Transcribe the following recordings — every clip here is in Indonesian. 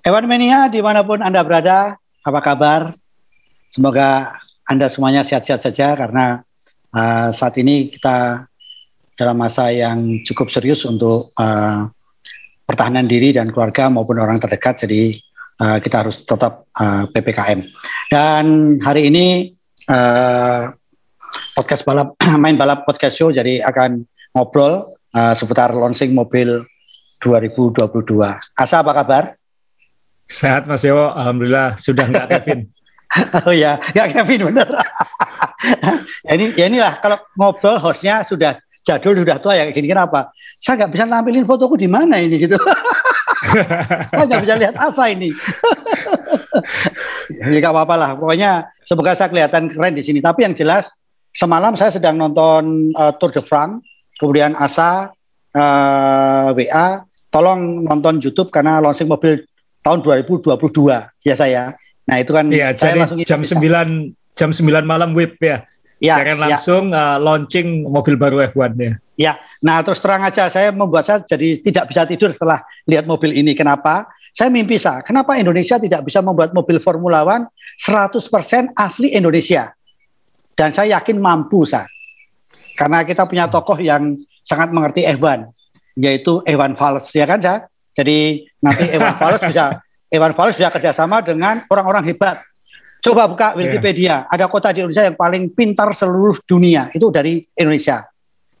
Ewan Mania di mana pun Anda berada, apa kabar? Semoga Anda semuanya sehat-sehat saja karena uh, saat ini kita dalam masa yang cukup serius untuk uh, pertahanan diri dan keluarga maupun orang terdekat. Jadi uh, kita harus tetap uh, ppkm. Dan hari ini uh, podcast balap main balap podcast show jadi akan ngobrol uh, seputar launching mobil 2022. Asa apa kabar? Sehat Mas Yowo, Alhamdulillah sudah nggak Kevin. oh ya, nggak Kevin bener. ya ini ya inilah kalau ngobrol hostnya sudah jadul sudah tua ya gini kenapa? Saya nggak bisa nampilin fotoku di mana ini gitu. Saya nggak bisa lihat asa ini. ya nggak apa-apa lah. Pokoknya semoga saya kelihatan keren di sini. Tapi yang jelas semalam saya sedang nonton uh, Tour de France, kemudian asa uh, WA tolong nonton YouTube karena launching mobil tahun 2022 ya saya. Nah itu kan ya, saya langsung jam sembilan jam sembilan malam web ya. Ya, saya akan ya. langsung ya. uh, launching mobil baru F1 ya. Ya, nah terus terang aja saya membuat saya jadi tidak bisa tidur setelah lihat mobil ini. Kenapa? Saya mimpi saya, kenapa Indonesia tidak bisa membuat mobil Formula One 100% asli Indonesia? Dan saya yakin mampu saya. Karena kita punya tokoh yang sangat mengerti F1 yaitu Evan Fals ya kan saya. Jadi nanti Evan Fals bisa Evan Fals bisa kerjasama dengan orang-orang hebat. Coba buka iya. Wikipedia, yeah. ada kota di Indonesia yang paling pintar seluruh dunia itu dari Indonesia,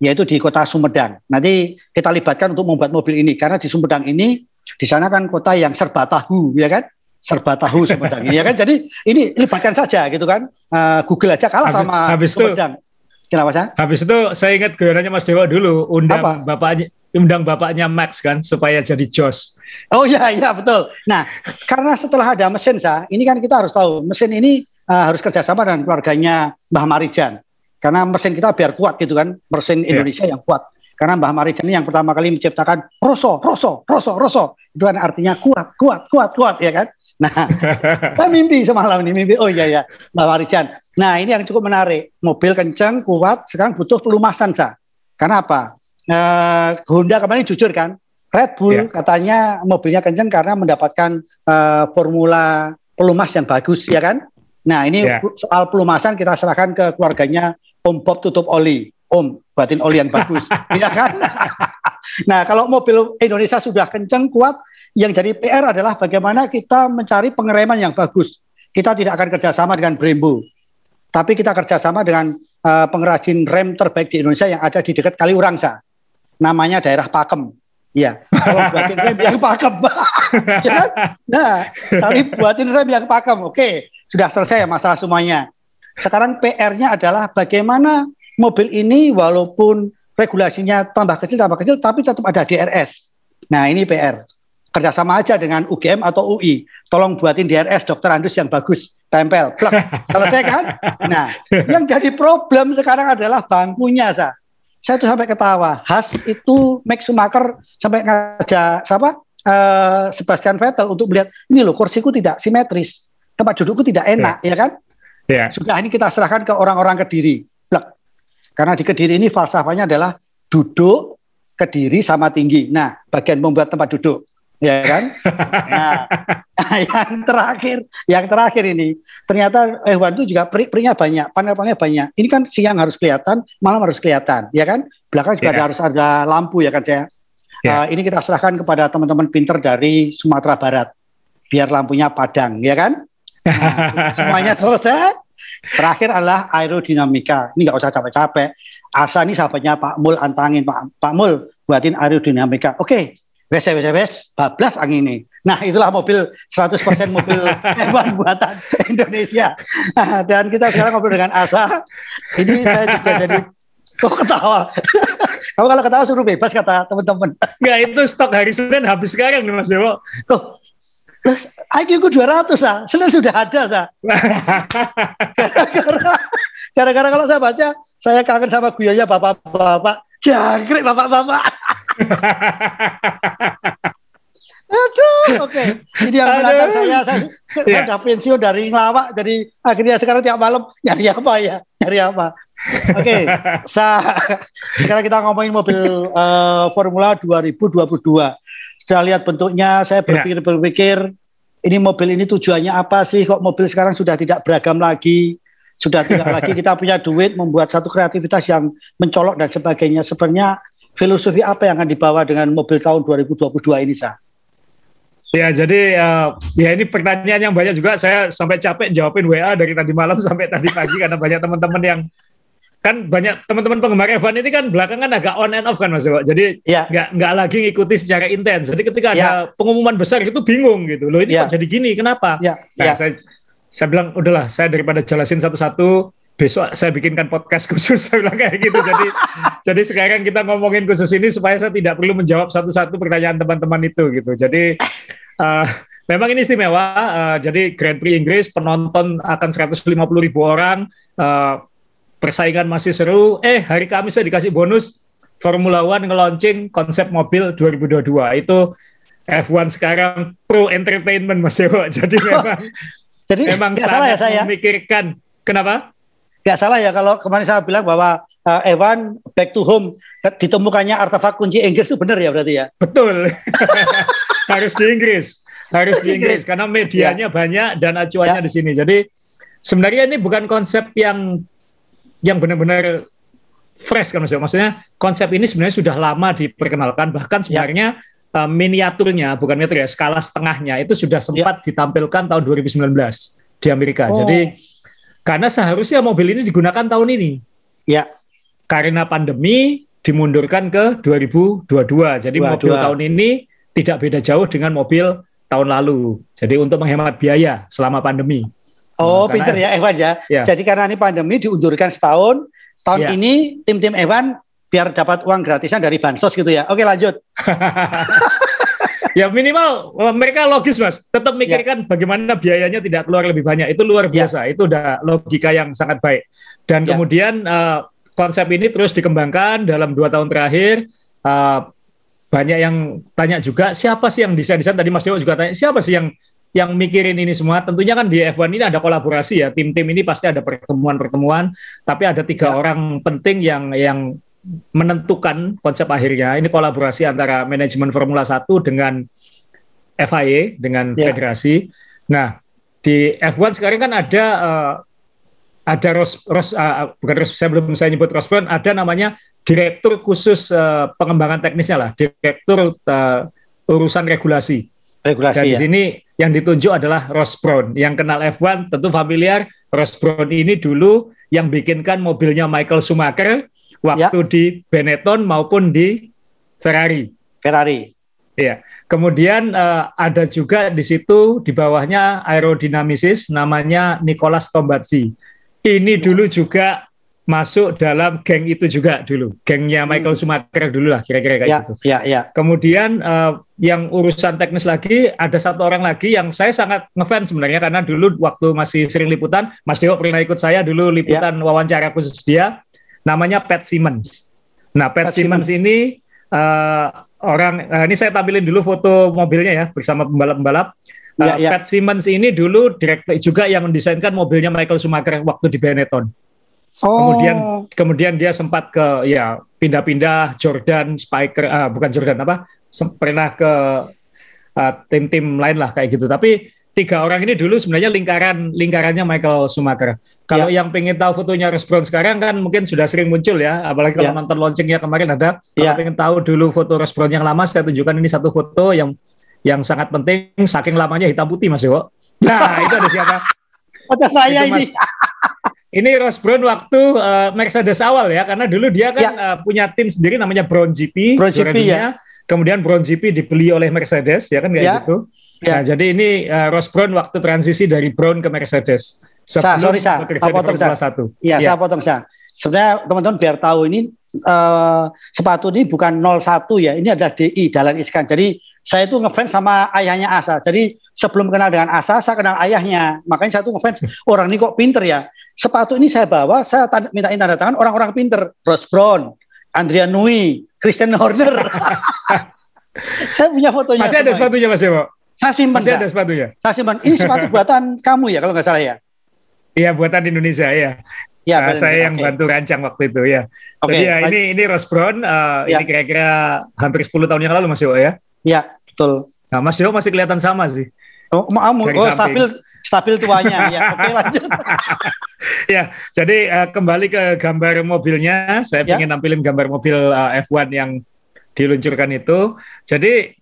yaitu di kota Sumedang. Nanti kita libatkan untuk membuat mobil ini karena di Sumedang ini di sana kan kota yang serba tahu, ya kan? Serba tahu Sumedang, ya kan? Jadi ini libatkan saja gitu kan. Uh, Google aja kalah habis, sama habis Sumedang. Itu, Kenapa sih? Habis itu saya ingat guyonannya Mas Dewa dulu undang Apa? bapaknya undang bapaknya Max kan supaya jadi Jos. Oh iya iya betul. Nah karena setelah ada mesin sa, ini kan kita harus tahu mesin ini uh, harus kerjasama dengan keluarganya Mbah Marijan. Karena mesin kita biar kuat gitu kan, mesin iya. Indonesia yeah. yang kuat. Karena Mbah Marijan ini yang pertama kali menciptakan Roso, Roso, Roso, Roso. Itu kan artinya kuat, kuat, kuat, kuat ya kan. Nah, saya mimpi semalam ini mimpi. Oh iya ya, Mbah Marijan. Nah ini yang cukup menarik. Mobil kencang, kuat. Sekarang butuh pelumasan sa. Karena apa? Uh, Honda kemarin jujur kan, Red Bull yeah. katanya mobilnya kenceng karena mendapatkan uh, formula pelumas yang bagus ya kan. Nah ini yeah. soal pelumasan kita serahkan ke keluarganya Om Bob tutup oli, Om buatin oli yang bagus, ya kan. nah kalau mobil Indonesia sudah kenceng kuat, yang jadi PR adalah bagaimana kita mencari pengereman yang bagus. Kita tidak akan kerjasama dengan Brembo, tapi kita kerjasama dengan uh, pengrajin rem terbaik di Indonesia yang ada di dekat Kaliurangsa namanya daerah Pakem. Ya, kalau buatin rem yang Pakem. ya kan? Nah, kali buatin rem yang Pakem. Oke, sudah selesai masalah semuanya. Sekarang PR-nya adalah bagaimana mobil ini walaupun regulasinya tambah kecil tambah kecil tapi tetap ada DRS. Nah, ini PR. Kerjasama aja dengan UGM atau UI. Tolong buatin DRS Dokter Andus yang bagus. Tempel. Plek. Selesai kan? Nah, yang jadi problem sekarang adalah bangkunya, Sa saya tuh sampai ketawa. Has itu Max Schumacher sampai ngajak siapa? Uh, Sebastian Vettel untuk melihat ini loh kursiku tidak simetris, tempat dudukku tidak enak, yeah. ya kan? Yeah. Sudah ini kita serahkan ke orang-orang Kediri. Blek. Karena di Kediri ini falsafahnya adalah duduk, Kediri sama tinggi. Nah, bagian membuat tempat duduk ya kan? Nah, yang terakhir, yang terakhir ini ternyata hewan itu juga peri-perinya banyak, panel-panelnya banyak. Ini kan siang harus kelihatan, malam harus kelihatan, ya kan? Belakang juga yeah. harus ada lampu ya kan saya. Yeah. Uh, ini kita serahkan kepada teman-teman pinter dari Sumatera Barat, biar lampunya padang, ya kan? Nah, semuanya selesai. Terakhir adalah aerodinamika. Ini nggak usah capek-capek. Asa ini sahabatnya Pak Mul antangin Pak Pak Mul buatin aerodinamika. Oke, wes wes wes bablas angin ini. Nah itulah mobil 100% mobil hewan buatan Indonesia. Nah, dan kita sekarang ngobrol dengan Asa. Ini saya juga jadi kok ketawa. Kamu kalau ketawa suruh bebas kata teman-teman. Enggak itu stok hari Senin habis sekarang nih Mas Dewo. Tuh, IQ ku 200 ah, Senin sudah ada sah. Gara-gara kalau saya baca, saya kangen sama guyanya bapak-bapak, jangkrik bapak-bapak. Aduh, oke. Okay. Ini yang belakang saya, saya yeah. sudah pensiun dari ngelawak, jadi akhirnya sekarang tiap malam nyari apa ya, nyari apa. Oke, okay. sekarang kita ngomongin mobil uh, Formula 2022. Saya lihat bentuknya, saya iya. berpikir-berpikir, ini mobil ini tujuannya apa sih? Kok mobil sekarang sudah tidak beragam lagi? Sudah tidak lagi kita punya duit membuat satu kreativitas yang mencolok dan sebagainya. Sebenarnya filosofi apa yang akan dibawa dengan mobil tahun 2022 ini, Sa? Ya, jadi uh, ya ini pertanyaan yang banyak juga. Saya sampai capek jawabin WA dari tadi malam sampai tadi pagi karena banyak teman-teman yang kan banyak teman-teman penggemar F1 ini kan belakangan agak on and off kan Mas Dewa. Jadi ya. nggak nggak lagi ngikuti secara intens. Jadi ketika ada ya. pengumuman besar itu bingung gitu. Loh ini ya. kok jadi gini? Kenapa? Ya. Nah, ya. saya saya bilang udahlah saya daripada jelasin satu-satu besok saya bikinkan podcast khusus saya bilang kayak gitu. Jadi jadi sekarang kita ngomongin khusus ini supaya saya tidak perlu menjawab satu-satu pertanyaan teman-teman itu gitu. Jadi uh, memang ini istimewa. Uh, jadi Grand Prix Inggris penonton akan 150 ribu orang. Uh, persaingan masih seru. Eh hari Kamis saya dikasih bonus Formula One nge-launching konsep mobil 2022 itu F1 sekarang pro entertainment Mas Dewo jadi memang jadi memang sangat ya saya. memikirkan. Kenapa nggak salah ya kalau kemarin saya bilang bahwa uh, Evan back to home ditemukannya artefak kunci Inggris itu benar ya berarti ya? Betul. harus di Inggris, harus di Inggris karena medianya ya. banyak dan acuannya ya. di sini. Jadi sebenarnya ini bukan konsep yang yang benar-benar fresh kan maksudnya. Maksudnya konsep ini sebenarnya sudah lama diperkenalkan bahkan sebenarnya ya. uh, miniaturnya bukan miniatur ya, skala setengahnya itu sudah sempat ya. ditampilkan tahun 2019 di Amerika. Oh. Jadi karena seharusnya mobil ini digunakan tahun ini. Ya. Karena pandemi dimundurkan ke 2022. Jadi 22. mobil tahun ini tidak beda jauh dengan mobil tahun lalu. Jadi untuk menghemat biaya selama pandemi. Oh, nah, pinter ya Evan ya. ya. Jadi karena ini pandemi diundurkan setahun, tahun ya. ini tim-tim Evan biar dapat uang gratisan dari bansos gitu ya. Oke lanjut. ya minimal eh, mereka logis mas tetap mikirkan ya. bagaimana biayanya tidak keluar lebih banyak itu luar ya. biasa ya. itu udah logika yang sangat baik dan ya. kemudian uh, konsep ini terus dikembangkan dalam dua tahun terakhir uh, banyak yang tanya juga siapa sih yang desain desain tadi Mas Dewo juga tanya siapa sih yang yang mikirin ini semua tentunya kan di F1 ini ada kolaborasi ya tim-tim ini pasti ada pertemuan-pertemuan tapi ada tiga ya. orang penting yang yang menentukan konsep akhirnya. Ini kolaborasi antara manajemen Formula 1 dengan FIA dengan yeah. federasi. Nah, di F1 sekarang kan ada uh, ada Ros, Ros uh, bukan Ros saya belum saya nyebut Rosbron ada namanya direktur khusus uh, pengembangan teknisnya lah, direktur uh, urusan regulasi. Regulasi. Dan ya. di sini yang ditunjuk adalah Ross Brown. Yang kenal F1 tentu familiar. Ross Brown ini dulu yang bikinkan mobilnya Michael Schumacher waktu ya. di Benetton maupun di Ferrari. Ferrari. Iya. Kemudian uh, ada juga di situ di bawahnya aerodinamisis namanya Nicholas Tombazzi. Ini dulu juga masuk dalam geng itu juga dulu, gengnya Michael hmm. Schumacher dulu lah kira-kira kayak ya, gitu. Ya, ya. Kemudian uh, yang urusan teknis lagi ada satu orang lagi yang saya sangat ngefans sebenarnya karena dulu waktu masih sering liputan, Mas Dewo pernah ikut saya dulu liputan ya. wawancara khusus dia namanya Pat Simmons. Nah, Pat, Pat Simmons, Simmons ini uh, orang uh, ini saya tampilin dulu foto mobilnya ya bersama pembalap-pembalap. Uh, ya, ya. Pat Simmons ini dulu direktur juga yang mendesainkan mobilnya Michael Schumacher waktu di Benetton. Oh. Kemudian kemudian dia sempat ke ya pindah-pindah Jordan, Spiker, uh, bukan Jordan apa, pernah ke tim-tim uh, lain lah kayak gitu. Tapi tiga orang ini dulu sebenarnya lingkaran lingkarannya Michael Schumacher. Kalau ya. yang pengen tahu fotonya Ross Brown sekarang kan mungkin sudah sering muncul ya, apalagi kalau ya. nonton launchingnya kemarin ada. Kalau ya. pengen tahu dulu foto Ross Brown yang lama, saya tunjukkan ini satu foto yang yang sangat penting, saking lamanya hitam putih Mas Dewo. Nah itu ada siapa? Foto saya itu, ini. Ini Ross Brown waktu uh, Mercedes awal ya, karena dulu dia kan ya. uh, punya tim sendiri namanya Brown GP. Brown GP ya. Kemudian Brown GP dibeli oleh Mercedes ya kan kayak ya. gitu. Ya. Nah, jadi ini uh, Ross Brown waktu transisi dari Brown ke Mercedes. Sebelum sa, sorry, sa. bekerja di Formula Satu. Iya, ya. saya potong sa. Sebenarnya teman-teman biar tahu ini uh, sepatu ini bukan 01 ya, ini ada DI Dalan Iskan. Jadi saya itu ngefans sama ayahnya Asa. Jadi sebelum kenal dengan Asa, saya kenal ayahnya. Makanya saya tuh ngefans, orang ini kok pinter ya. Sepatu ini saya bawa, saya tanda, mintain tanda tangan orang-orang pinter. Ross Brown, Andrea Nui, Christian Horner. saya punya fotonya. Masih ada sepatunya Mas Dewo? Saya simpan. Masih ada sepatunya. Saya simpan. Ini sepatu buatan kamu ya kalau nggak salah ya? Iya buatan Indonesia ya. Ya, nah, saya yang okay. bantu rancang waktu itu ya. Oke. Okay, Jadi ya ini ini Rose Brown uh, ya. ini kira-kira hampir 10 tahun yang lalu Mas Dewo ya. Iya, betul. Nah, Mas Dewo masih kelihatan sama sih. Oh, oh, oh stabil stabil tuanya ya. Oke lanjut. ya, jadi uh, kembali ke gambar mobilnya, saya ya. ingin nampilin gambar mobil uh, F1 yang diluncurkan itu. Jadi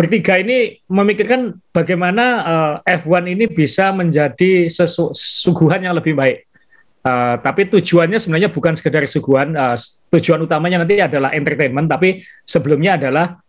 bertiga ini memikirkan bagaimana uh, F1 ini bisa menjadi suguhan yang lebih baik. Uh, tapi tujuannya sebenarnya bukan sekedar suguhan. Uh, tujuan utamanya nanti adalah entertainment, tapi sebelumnya adalah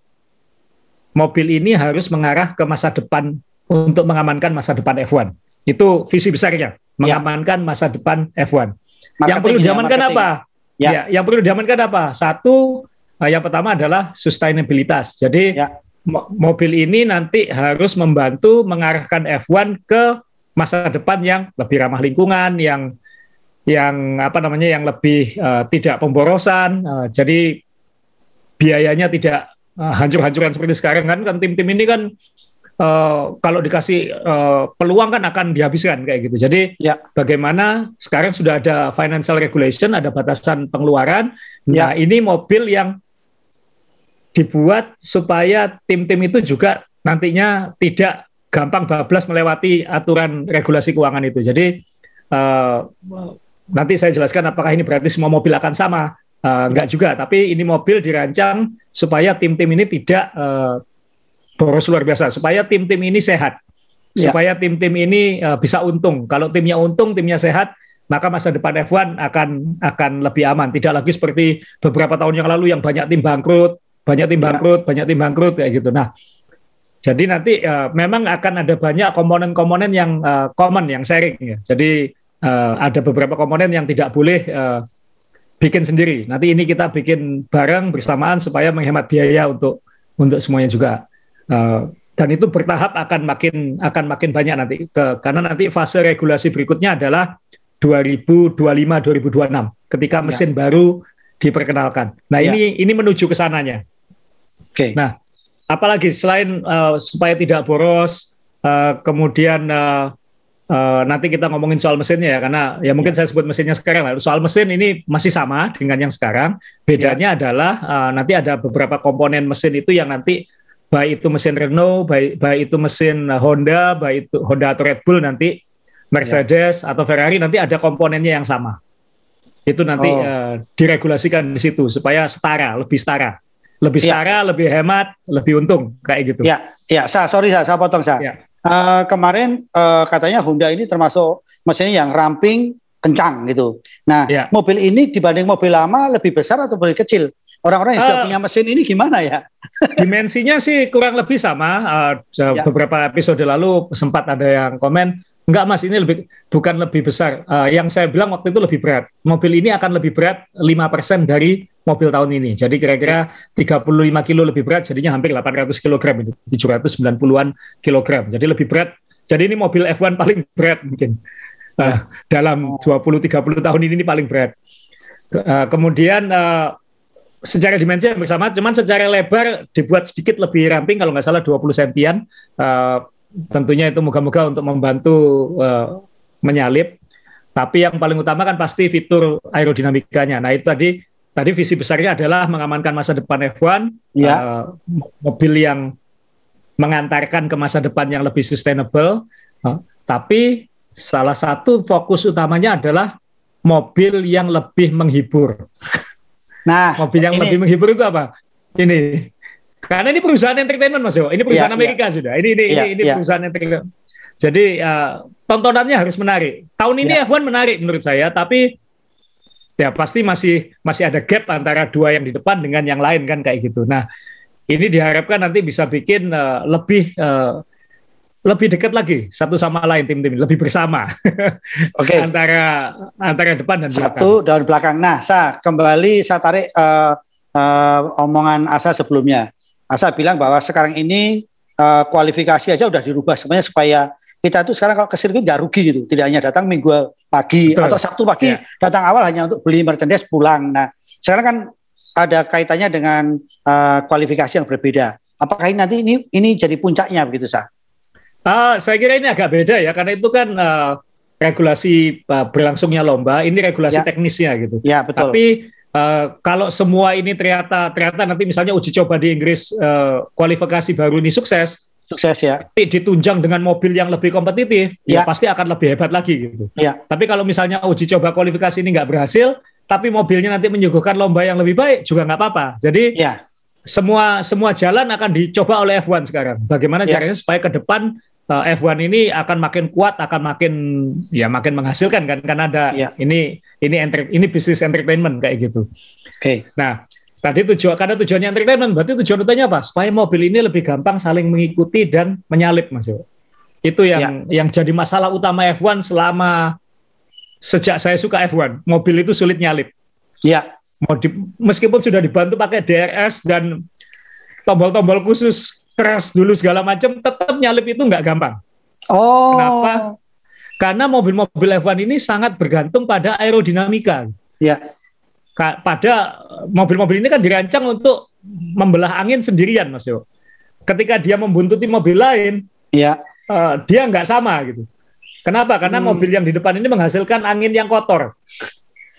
mobil ini harus mengarah ke masa depan untuk mengamankan masa depan F1. Itu visi besarnya, ya. mengamankan ya. masa depan F1. Marketing yang perlu diamankan ya, apa? Ya. ya, yang perlu diamankan apa? Satu, uh, yang pertama adalah sustainabilitas. Jadi ya. Mobil ini nanti harus membantu mengarahkan F1 ke masa depan yang lebih ramah lingkungan, yang yang apa namanya yang lebih uh, tidak pemborosan. Uh, jadi biayanya tidak uh, hancur-hancuran seperti sekarang kan kan tim-tim ini kan uh, kalau dikasih uh, peluang kan akan dihabiskan kayak gitu. Jadi ya. bagaimana sekarang sudah ada financial regulation, ada batasan pengeluaran. Ya. Nah, ini mobil yang dibuat supaya tim-tim itu juga nantinya tidak gampang bablas melewati aturan regulasi keuangan itu. Jadi uh, nanti saya jelaskan apakah ini berarti semua mobil akan sama. Uh, enggak juga, tapi ini mobil dirancang supaya tim-tim ini tidak uh, boros luar biasa, supaya tim-tim ini sehat, ya. supaya tim-tim ini uh, bisa untung. Kalau timnya untung, timnya sehat, maka masa depan F1 akan akan lebih aman. Tidak lagi seperti beberapa tahun yang lalu yang banyak tim bangkrut, banyak tim ya. bangkrut, ya. banyak tim bangkrut kayak gitu. Nah, jadi nanti uh, memang akan ada banyak komponen-komponen yang uh, common, yang sharing ya. Jadi uh, ada beberapa komponen yang tidak boleh uh, bikin sendiri. Nanti ini kita bikin bareng bersamaan supaya menghemat biaya untuk untuk semuanya juga. Uh, dan itu bertahap akan makin akan makin banyak nanti ke, karena nanti fase regulasi berikutnya adalah 2025 2026 ketika ya. mesin ya. baru diperkenalkan. Nah, ya. ini ini menuju ke sananya. Oke. Okay. Nah, apalagi selain uh, supaya tidak boros uh, kemudian uh, Uh, nanti kita ngomongin soal mesinnya ya karena ya mungkin ya. saya sebut mesinnya sekarang lah. Soal mesin ini masih sama dengan yang sekarang. Bedanya ya. adalah uh, nanti ada beberapa komponen mesin itu yang nanti baik itu mesin Renault, baik baik itu mesin Honda, baik itu Honda atau Red Bull nanti Mercedes ya. atau Ferrari nanti ada komponennya yang sama. Itu nanti oh. uh, diregulasikan di situ supaya setara, lebih setara. Lebih ya. setara, ya. lebih hemat, lebih untung kayak gitu. Ya, ya, saya sorry saya, saya potong saya. Ya uh, kemarin uh, katanya Honda ini termasuk mesinnya yang ramping kencang gitu. Nah, ya. mobil ini dibanding mobil lama lebih besar atau lebih kecil? Orang-orang yang uh, sudah punya mesin ini gimana ya? dimensinya sih kurang lebih sama. Uh, ya. Beberapa episode lalu sempat ada yang komen Enggak mas, ini lebih bukan lebih besar. Uh, yang saya bilang waktu itu lebih berat. Mobil ini akan lebih berat 5% dari mobil tahun ini. Jadi kira-kira 35 kilo lebih berat, jadinya hampir 800 kilogram itu, 790-an kilogram. Jadi lebih berat. Jadi ini mobil F1 paling berat mungkin. Uh, dalam 20-30 tahun ini, ini paling berat. Uh, kemudian uh, secara dimensi yang bersama, cuman secara lebar dibuat sedikit lebih ramping, kalau nggak salah 20 sentian. Uh, tentunya itu moga-moga untuk membantu uh, menyalip. Tapi yang paling utama kan pasti fitur aerodinamikanya. Nah itu tadi tadi visi besarnya adalah mengamankan masa depan F1, ya. uh, mobil yang mengantarkan ke masa depan yang lebih sustainable. Uh, tapi salah satu fokus utamanya adalah mobil yang lebih menghibur. Nah, mobil yang ini, lebih menghibur itu apa? Ini karena ini perusahaan entertainment Mas Yo. Ini perusahaan yeah, Amerika yeah. sudah. Ini ini yeah, ini, ini yeah. perusahaan entertainment. Jadi uh, tontonannya harus menarik. Tahun ini yeah. F1 menarik menurut saya, tapi ya pasti masih masih ada gap antara dua yang di depan dengan yang lain kan kayak gitu. Nah, ini diharapkan nanti bisa bikin uh, lebih uh, lebih dekat lagi satu sama lain tim-tim lebih bersama okay. antara antara depan dan belakang. Satu dan belakang. Nah, saya kembali saya tarik uh, uh, omongan Asa sebelumnya. Asa bilang bahwa sekarang ini uh, kualifikasi aja udah dirubah sebenarnya supaya kita tuh sekarang kalau ke sirkuit nggak rugi gitu, tidak hanya datang minggu pagi Betul. atau Sabtu pagi yeah. datang awal hanya untuk beli merchandise pulang. Nah, sekarang kan ada kaitannya dengan uh, kualifikasi yang berbeda. Apakah ini nanti ini ini jadi puncaknya begitu sah? Uh, saya kira ini agak beda ya karena itu kan uh, regulasi uh, berlangsungnya lomba, ini regulasi ya. teknisnya gitu. Ya betul. Tapi Uh, kalau semua ini ternyata ternyata nanti misalnya uji coba di Inggris uh, kualifikasi baru ini sukses, sukses ya. Ditunjang dengan mobil yang lebih kompetitif, ya, ya pasti akan lebih hebat lagi gitu. Ya. Tapi kalau misalnya uji coba kualifikasi ini nggak berhasil, tapi mobilnya nanti menyuguhkan lomba yang lebih baik juga nggak apa-apa. Jadi ya. semua semua jalan akan dicoba oleh F1 sekarang. Bagaimana ya. caranya supaya ke depan uh, F1 ini akan makin kuat, akan makin ya makin menghasilkan kan karena ada ya. ini ini enter, ini bisnis entertainment kayak gitu. Oke. Okay. Nah, tadi tujuan karena tujuannya entertainment, berarti tujuan utamanya apa? Supaya mobil ini lebih gampang saling mengikuti dan menyalip, Mas. Itu yang ya. yang jadi masalah utama F1 selama sejak saya suka F1. Mobil itu sulit nyalip. Ya. Meskipun sudah dibantu pakai DRS dan tombol-tombol khusus crash dulu segala macam, tetap nyalip itu nggak gampang. Oh. Kenapa? Karena mobil-mobil F1 ini sangat bergantung pada aerodinamika. Ya. Pada mobil-mobil ini kan dirancang untuk membelah angin sendirian, Mas Yo. Ketika dia membuntuti mobil lain, ya. Uh, dia nggak sama gitu. Kenapa? Karena hmm. mobil yang di depan ini menghasilkan angin yang kotor.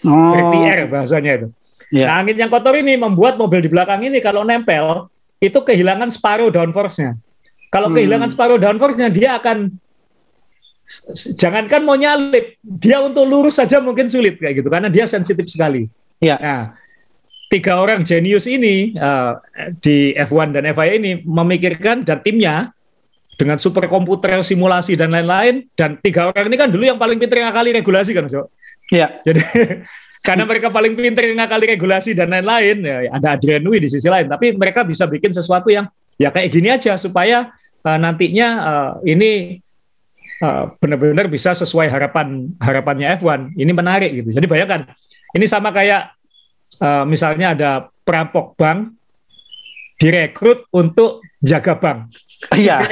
Oh. RTR bahasanya itu. Ya. Nah, angin yang kotor ini membuat mobil di belakang ini kalau nempel itu kehilangan separuh downforce-nya. Kalau hmm. kehilangan separuh downforce-nya, dia akan jangankan mau nyalip, dia untuk lurus saja mungkin sulit kayak gitu karena dia sensitif sekali. Ya. Nah, tiga orang jenius ini uh, di F1 dan FIA ini memikirkan dan timnya dengan super komputer simulasi dan lain-lain dan tiga orang ini kan dulu yang paling pintar ngakali regulasi kan, so. Iya. Jadi karena mereka paling pintar ngakali regulasi dan lain-lain ya ada Adrian Nui di sisi lain. Tapi mereka bisa bikin sesuatu yang ya kayak gini aja supaya uh, nantinya uh, ini uh, benar-benar bisa sesuai harapan harapannya F1 ini menarik gitu. Jadi bayangkan ini sama kayak uh, misalnya ada perampok bank direkrut untuk jaga bank. Iya.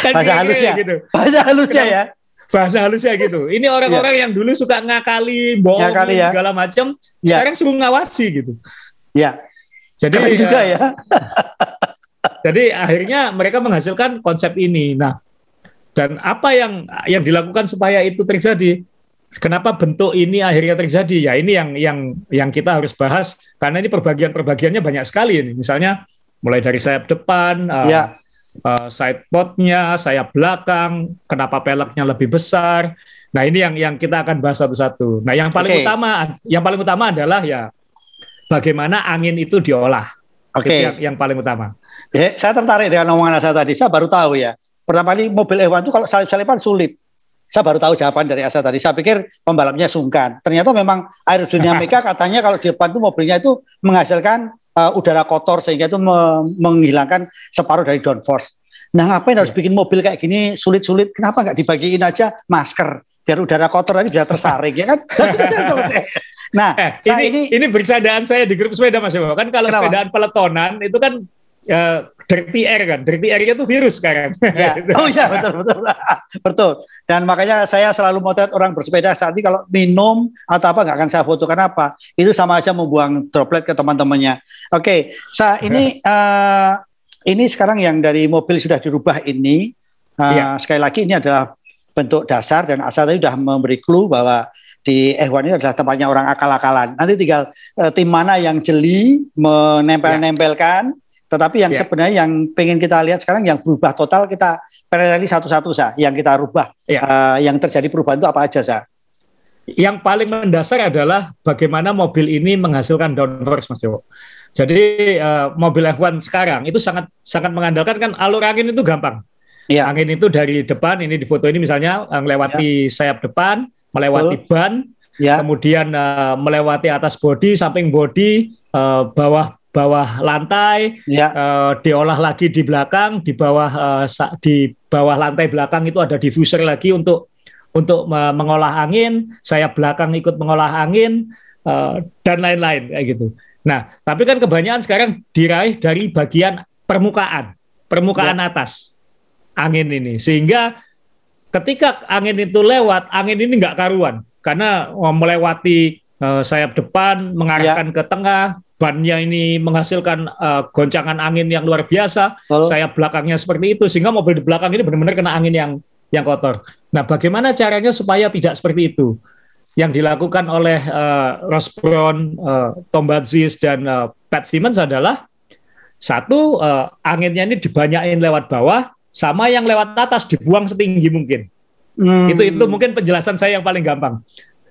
Kan bahasa halusnya. gitu. Bahasa halusnya ya bahasa halusnya gitu. Ini orang-orang ya. yang dulu suka ngakali, bohong ngakali, ya. segala macam, ya. sekarang suruh ngawasi gitu. Ya. Jadi Keren juga ya. ya. jadi akhirnya mereka menghasilkan konsep ini. Nah, dan apa yang yang dilakukan supaya itu terjadi? Kenapa bentuk ini akhirnya terjadi? Ya ini yang yang yang kita harus bahas karena ini perbagian-perbagiannya banyak sekali ini. Misalnya mulai dari sayap depan, ya uh, side potnya, sayap belakang, kenapa peleknya lebih besar. Nah ini yang yang kita akan bahas satu-satu. Nah yang paling okay. utama, yang paling utama adalah ya bagaimana angin itu diolah. Oke. Okay. Yang, yang paling utama. Ya, saya tertarik dengan omongan saya tadi. Saya baru tahu ya. Pertama kali mobil F1 itu kalau salip-salipan sulit. Saya baru tahu jawaban dari Asa tadi. Saya pikir pembalapnya sungkan. Ternyata memang aerodinamika katanya kalau di depan itu mobilnya itu menghasilkan uh, udara kotor sehingga itu me menghilangkan separuh dari downforce. Nah ngapain harus ya. bikin mobil kayak gini sulit-sulit? Kenapa nggak dibagiin aja masker biar udara kotor tadi bisa tersaring ya kan? nah, eh, ini, ini ini bercandaan saya di grup sepeda Mas Kan kalau Kenapa? sepedaan peletonan itu kan uh, dirty air kan, dirty air itu virus sekarang. Ya. Oh iya betul betul betul. Dan makanya saya selalu motret orang bersepeda saat ini kalau minum atau apa nggak akan saya foto kenapa? Itu sama aja membuang droplet ke teman-temannya. Oke, okay. saya ini uh, ini sekarang yang dari mobil sudah dirubah ini uh, ya. sekali lagi ini adalah bentuk dasar dan asal tadi sudah memberi clue bahwa di F1 ini adalah tempatnya orang akal-akalan. Nanti tinggal uh, tim mana yang jeli menempel-nempelkan tetapi yang yeah. sebenarnya yang pengen kita lihat sekarang yang berubah total kita paraleli satu-satu sah. Yang kita rubah, yeah. uh, yang terjadi perubahan itu apa aja sah? Yang paling mendasar adalah bagaimana mobil ini menghasilkan downforce, Mas Jowo. Jadi uh, mobil F1 sekarang itu sangat sangat mengandalkan kan alur angin itu gampang. Yeah. Angin itu dari depan ini di foto ini misalnya melewati yeah. sayap depan, melewati Betul. ban, yeah. kemudian uh, melewati atas bodi, samping bodi, uh, bawah bawah lantai, ya. uh, diolah lagi di belakang, di bawah uh, di bawah lantai belakang itu ada diffuser lagi untuk untuk mengolah angin, saya belakang ikut mengolah angin uh, dan lain-lain kayak gitu. Nah, tapi kan kebanyakan sekarang diraih dari bagian permukaan, permukaan ya. atas angin ini, sehingga ketika angin itu lewat, angin ini nggak karuan karena melewati uh, sayap depan, mengarahkan ya. ke tengah, bannya ini menghasilkan uh, goncangan angin yang luar biasa, oh. saya belakangnya seperti itu sehingga mobil di belakang ini benar-benar kena angin yang yang kotor. Nah, bagaimana caranya supaya tidak seperti itu? Yang dilakukan oleh uh, Ross Brown, uh, Tom Bazis dan uh, Pat Simmons adalah Satu uh, anginnya ini dibanyain lewat bawah, sama yang lewat atas dibuang setinggi mungkin. Hmm. Itu itu mungkin penjelasan saya yang paling gampang.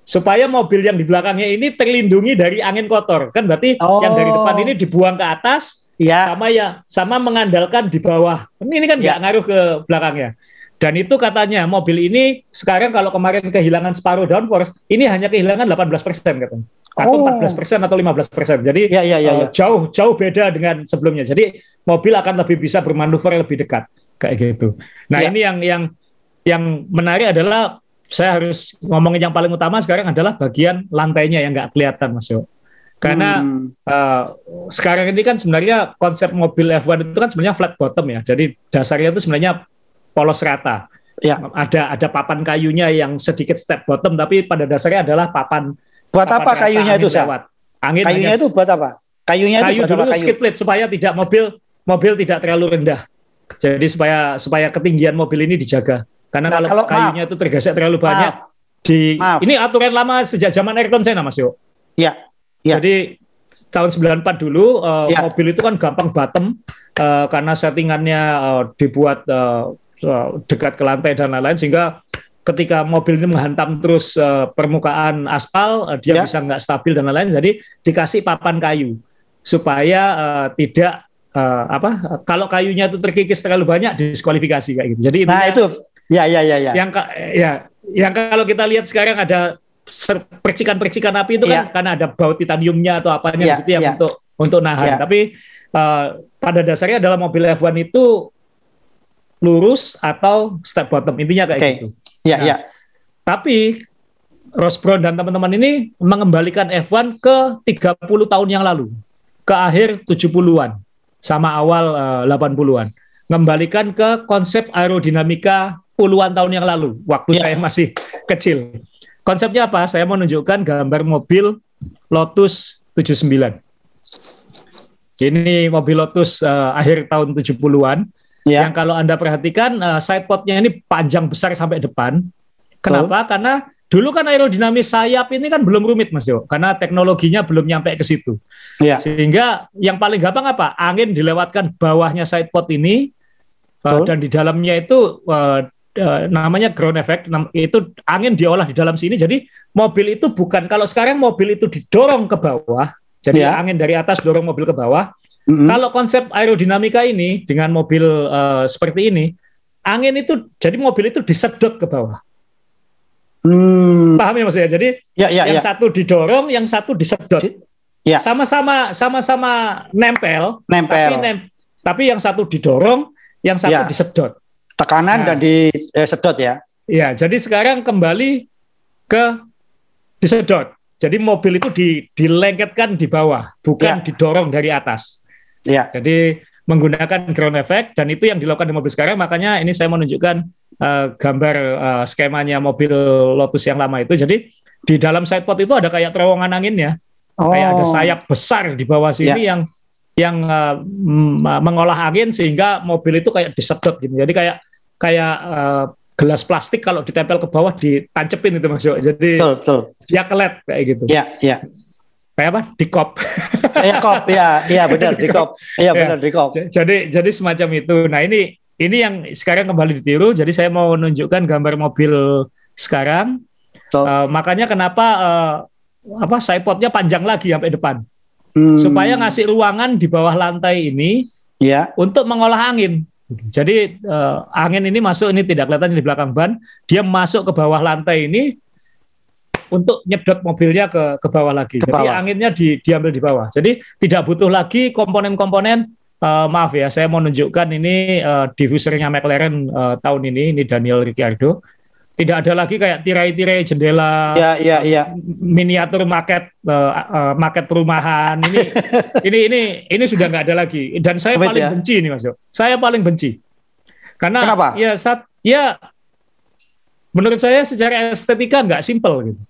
Supaya mobil yang di belakangnya ini terlindungi dari angin kotor, kan berarti oh. yang dari depan ini dibuang ke atas, ya. sama ya sama mengandalkan di bawah. Ini kan nggak ya. ngaruh ke belakangnya. Dan itu katanya mobil ini sekarang kalau kemarin kehilangan separuh downforce, ini hanya kehilangan 18 persen katanya atau oh. 14 persen atau 15 persen. Jadi ya, ya, ya, uh, jauh jauh beda dengan sebelumnya. Jadi mobil akan lebih bisa bermanuver lebih dekat kayak gitu. Nah ya. ini yang yang yang menarik adalah saya harus ngomongin yang paling utama sekarang adalah bagian lantainya yang nggak kelihatan Mas Yo. Karena hmm. uh, sekarang ini kan sebenarnya konsep mobil F1 itu kan sebenarnya flat bottom ya. Jadi dasarnya itu sebenarnya polos rata. Ya. Ada ada papan kayunya yang sedikit step bottom tapi pada dasarnya adalah papan Buat apa kayunya itu, Sa? Angin kayunya hanya, itu buat apa? Kayunya kayu itu buat dulu apa kayu? skid plate supaya tidak mobil mobil tidak terlalu rendah. Jadi supaya supaya ketinggian mobil ini dijaga. Karena nah, kalau, kalau kayunya maaf. itu tergesek terlalu banyak maaf. di maaf. ini aturan lama sejak zaman Ayrton Senna Mas Yo. Iya. Ya. Jadi tahun 94 dulu uh, ya. mobil itu kan gampang bottom uh, karena settingannya uh, dibuat uh, dekat ke lantai dan lain-lain sehingga ketika mobil ini menghantam terus uh, permukaan aspal, uh, dia ya. bisa nggak stabil dan lain-lain. Jadi dikasih papan kayu supaya uh, tidak uh, apa kalau kayunya itu terkikis terlalu banyak diskualifikasi kayak gitu. Jadi nah itu ya ya ya ya. Yang ya yang kalau kita lihat sekarang ada percikan-percikan api itu kan ya. karena ada baut titaniumnya atau apanya ya, di situ yang ya. untuk untuk nahan. Ya. Tapi uh, pada dasarnya dalam mobil F1 itu lurus atau step bottom intinya kayak okay. gitu. Iya, nah, iya. Tapi Ross Brown dan teman-teman ini mengembalikan F1 ke 30 tahun yang lalu, ke akhir 70-an sama awal uh, eh, 80-an. Mengembalikan ke konsep aerodinamika puluhan tahun yang lalu, waktu ya. saya masih kecil. Konsepnya apa? Saya mau menunjukkan gambar mobil Lotus 79. Ini mobil Lotus uh, akhir tahun 70-an Ya. Yang kalau Anda perhatikan uh, side podnya ini panjang besar sampai depan. Kenapa? Oh. Karena dulu kan aerodinamis sayap ini kan belum rumit Mas Yo, karena teknologinya belum nyampe ke situ. Ya. Sehingga yang paling gampang apa? Angin dilewatkan bawahnya side pod ini uh, dan di dalamnya itu uh, uh, namanya ground effect itu angin diolah di dalam sini. Jadi mobil itu bukan kalau sekarang mobil itu didorong ke bawah, jadi ya. angin dari atas dorong mobil ke bawah. Mm-hmm. Kalau konsep aerodinamika ini dengan mobil uh, seperti ini, angin itu jadi mobil itu disedot ke bawah. Hmm. Paham ya mas ya? Jadi ya, ya, yang ya. satu didorong, yang satu disedot. Ya. Sama-sama sama-sama nempel. Nempel. Tapi, nem, tapi yang satu didorong, yang satu ya. disedot. Tekanan nah, dan disedot ya. Ya, jadi sekarang kembali ke disedot. Jadi mobil itu di, dilengketkan di bawah, bukan ya. didorong dari atas. Ya. Jadi menggunakan ground effect dan itu yang dilakukan di mobil sekarang. Makanya ini saya menunjukkan uh, gambar uh, skemanya mobil Lotus yang lama itu. Jadi di dalam sidepod itu ada kayak terowongan anginnya, oh. kayak ada sayap besar di bawah sini ya. yang yang uh, mengolah angin sehingga mobil itu kayak disedot gitu. Jadi kayak kayak uh, gelas plastik kalau ditempel ke bawah ditancepin itu maksudnya. Jadi betul, betul. dia kelet kayak gitu. Iya, iya. Kayak apa? Di kop ya kop. Ya iya benar di kop iya. benar di kop jadi jadi semacam itu. Nah ini ini yang sekarang kembali ditiru. Jadi saya mau menunjukkan gambar mobil sekarang. Uh, makanya kenapa uh, apa sidepodnya panjang lagi sampai depan. Hmm. supaya ngasih ruangan di bawah lantai ini ya untuk mengolah angin jadi uh, angin ini masuk ini tidak kelihatan di belakang ban dia masuk ke bawah lantai ini untuk nyedot mobilnya ke ke bawah lagi. Ke Jadi anginnya di, diambil di bawah. Jadi tidak butuh lagi komponen-komponen uh, maaf ya, saya mau nunjukkan ini uh, diffusernya McLaren uh, tahun ini, ini Daniel Ricciardo. Tidak ada lagi kayak tirai-tirai jendela, ya, ya, ya. miniatur market, uh, uh, market perumahan. Ini, ini, ini, ini sudah nggak ada lagi. Dan saya Amit paling ya? benci ini, Mas. Saya paling benci. Karena Kenapa? ya saat ya menurut saya secara estetika nggak simpel gitu.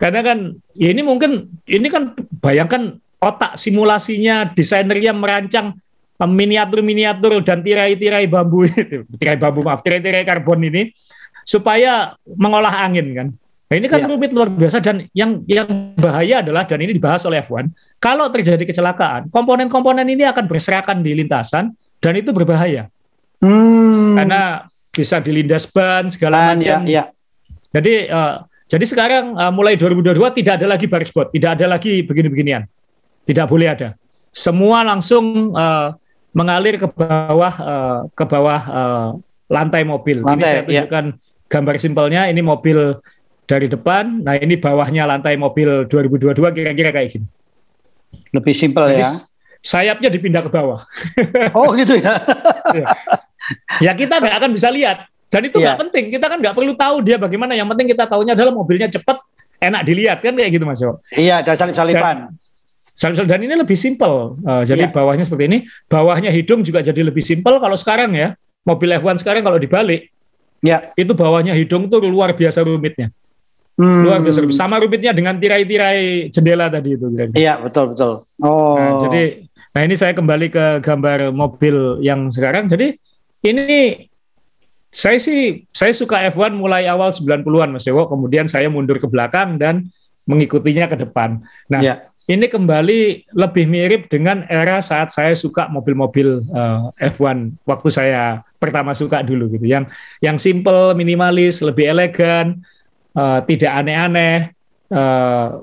Karena kan ya ini mungkin ini kan bayangkan otak simulasinya desainernya merancang miniatur-miniatur dan tirai-tirai bambu itu, tirai bambu maaf, tirai-tirai karbon ini supaya mengolah angin kan. Nah, ini kan ya. rumit luar biasa dan yang yang bahaya adalah dan ini dibahas oleh F1, kalau terjadi kecelakaan, komponen-komponen ini akan berserakan di lintasan dan itu berbahaya. Hmm. Karena bisa dilindas ban segala ban, macam. Ya, ya. Jadi uh, jadi sekarang uh, mulai 2022 tidak ada lagi baris bot, tidak ada lagi begini-beginian. Tidak boleh ada. Semua langsung uh, mengalir ke bawah uh, ke bawah uh, lantai mobil. Lantai, ini saya ya. tunjukkan ya. Gambar simpelnya ini mobil dari depan. Nah ini bawahnya lantai mobil 2022 kira-kira kayak gini. Lebih simpel ya. Sayapnya dipindah ke bawah. Oh gitu ya. ya. ya kita nggak akan bisa lihat. Dan itu nggak ya. penting. Kita kan nggak perlu tahu dia bagaimana. Yang penting kita tahunya adalah mobilnya cepat, enak dilihat kan kayak gitu Mas Yo. Iya, dan salip-salipan. Dan, dan ini lebih simpel. Uh, jadi ya. bawahnya seperti ini. Bawahnya hidung juga jadi lebih simpel. Kalau sekarang ya, mobil F1 sekarang kalau dibalik, ya. itu bawahnya hidung tuh luar biasa rumitnya. Hmm. Luar biasa rumit. Sama rumitnya dengan tirai-tirai jendela tadi itu. Iya betul betul. Oh. Nah, jadi, nah ini saya kembali ke gambar mobil yang sekarang. Jadi ini saya sih saya suka F1 mulai awal 90-an Mas Dewo, kemudian saya mundur ke belakang dan mengikutinya ke depan. Nah, ya. ini kembali lebih mirip dengan era saat saya suka mobil-mobil uh, eh, F1 waktu saya pertama suka dulu gitu. Yang yang simple, minimalis, lebih elegan, uh, tidak aneh-aneh, uh,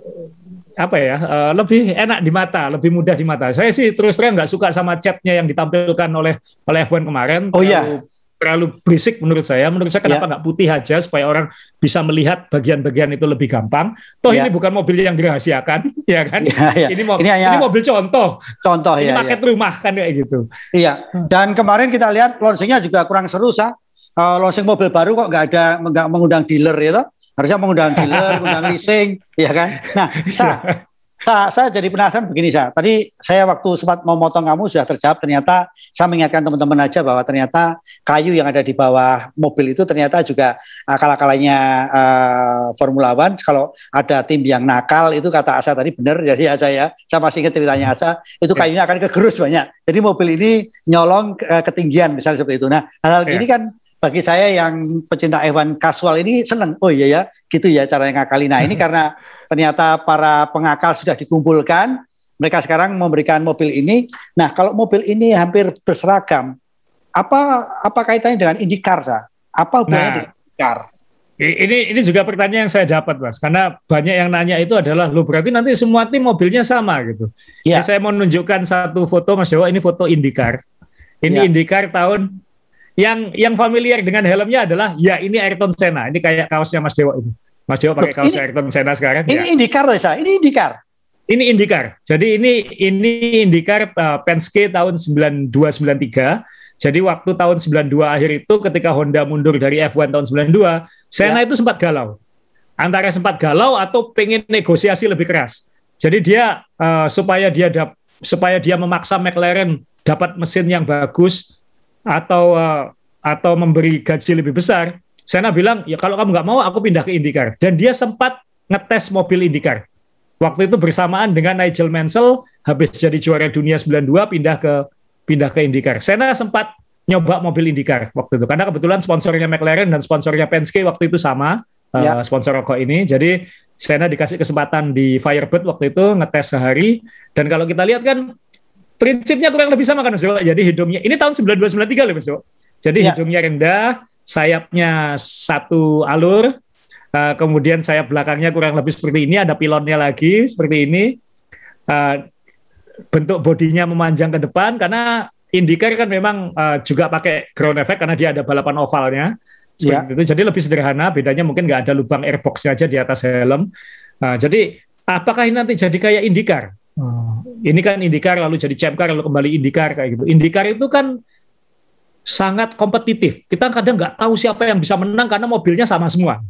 apa ya, uh, lebih enak di mata, lebih mudah di mata. Saya sih terus terang nggak suka sama catnya yang ditampilkan oleh oleh F1 kemarin. Oh iya. Terlalu berisik menurut saya. Menurut saya kenapa ya. nggak putih aja supaya orang bisa melihat bagian-bagian itu lebih gampang. Toh ya. ini bukan mobil yang dirahasiakan, ya kan? Ya, ya. Ini, mobil, ini, hanya, ini mobil contoh. Contoh ini ya. paket ya. rumah kan kayak gitu. Iya. Dan kemarin kita lihat launchingnya juga kurang seru, sah. Uh, launching mobil baru kok nggak ada nggak mengundang dealer ya, harusnya mengundang dealer, mengundang leasing, ya kan? Nah, saya, saya, saya jadi penasaran begini, saya. Tadi saya waktu sempat mau motong kamu sudah terjawab. Ternyata saya mengingatkan teman-teman aja bahwa ternyata kayu yang ada di bawah mobil itu ternyata juga akal-akalanya uh, Formula One. Kalau ada tim yang nakal itu kata Asa tadi benar, jadi aja ya. Saya masih ingat ceritanya Asa. Itu ya. kayunya akan kegerus banyak. Jadi mobil ini nyolong uh, ketinggian misalnya seperti itu. Nah, hal-hal ya. ini kan bagi saya yang pecinta F1 kasual ini seneng. Oh iya ya, gitu ya cara yang ngakali. Nah ini karena ternyata para pengakal sudah dikumpulkan, mereka sekarang memberikan mobil ini. Nah kalau mobil ini hampir berseragam, apa apa kaitannya dengan IndyCar, sa? Apa hubungannya nah, dengan IndyCar? Ini ini juga pertanyaan yang saya dapat, Mas. Karena banyak yang nanya itu adalah, lo berarti nanti semua tim mobilnya sama gitu. Ya. Ini saya mau menunjukkan satu foto, Mas Dewa. Ini foto IndyCar. Ini ya. IndyCar tahun yang yang familiar dengan helmnya adalah ya ini Ayrton Senna. Ini kayak kaosnya Mas Dewa itu. Mas Dewa pakai kaos Ayrton Senna sekarang. Ini ya. IndyCar loh. Ini IndyCar. Ini IndyCar. Jadi ini ini IndyCar uh, Penske tahun 9293. Jadi waktu tahun 92 akhir itu ketika Honda mundur dari F1 tahun 92, Senna ya. itu sempat galau. Antara sempat galau atau pengen negosiasi lebih keras. Jadi dia uh, supaya dia dap, supaya dia memaksa McLaren dapat mesin yang bagus, atau uh, atau memberi gaji lebih besar, Sena bilang ya kalau kamu nggak mau aku pindah ke IndyCar dan dia sempat ngetes mobil IndyCar. Waktu itu bersamaan dengan Nigel Mansell habis jadi juara dunia 92 pindah ke pindah ke IndyCar. Sena sempat nyoba mobil IndyCar waktu itu karena kebetulan sponsornya McLaren dan sponsornya Penske waktu itu sama uh, ya. uh, sponsor rokok ini. Jadi Sena dikasih kesempatan di Firebird waktu itu ngetes sehari dan kalau kita lihat kan prinsipnya kurang lebih sama kan Mas Dewa. Jadi hidungnya ini tahun 9293 loh Mas Dewa. Jadi ya. hidungnya rendah, sayapnya satu alur, uh, kemudian sayap belakangnya kurang lebih seperti ini, ada pilonnya lagi seperti ini. Uh, bentuk bodinya memanjang ke depan karena IndyCar kan memang uh, juga pakai ground effect karena dia ada balapan ovalnya. ya. itu. Jadi lebih sederhana, bedanya mungkin nggak ada lubang airboxnya aja di atas helm. Uh, jadi apakah ini nanti jadi kayak IndyCar? Oh. Ini kan IndyCar lalu jadi champ car lalu kembali IndyCar kayak gitu. IndyCar itu kan sangat kompetitif. Kita kadang nggak tahu siapa yang bisa menang karena mobilnya sama semua.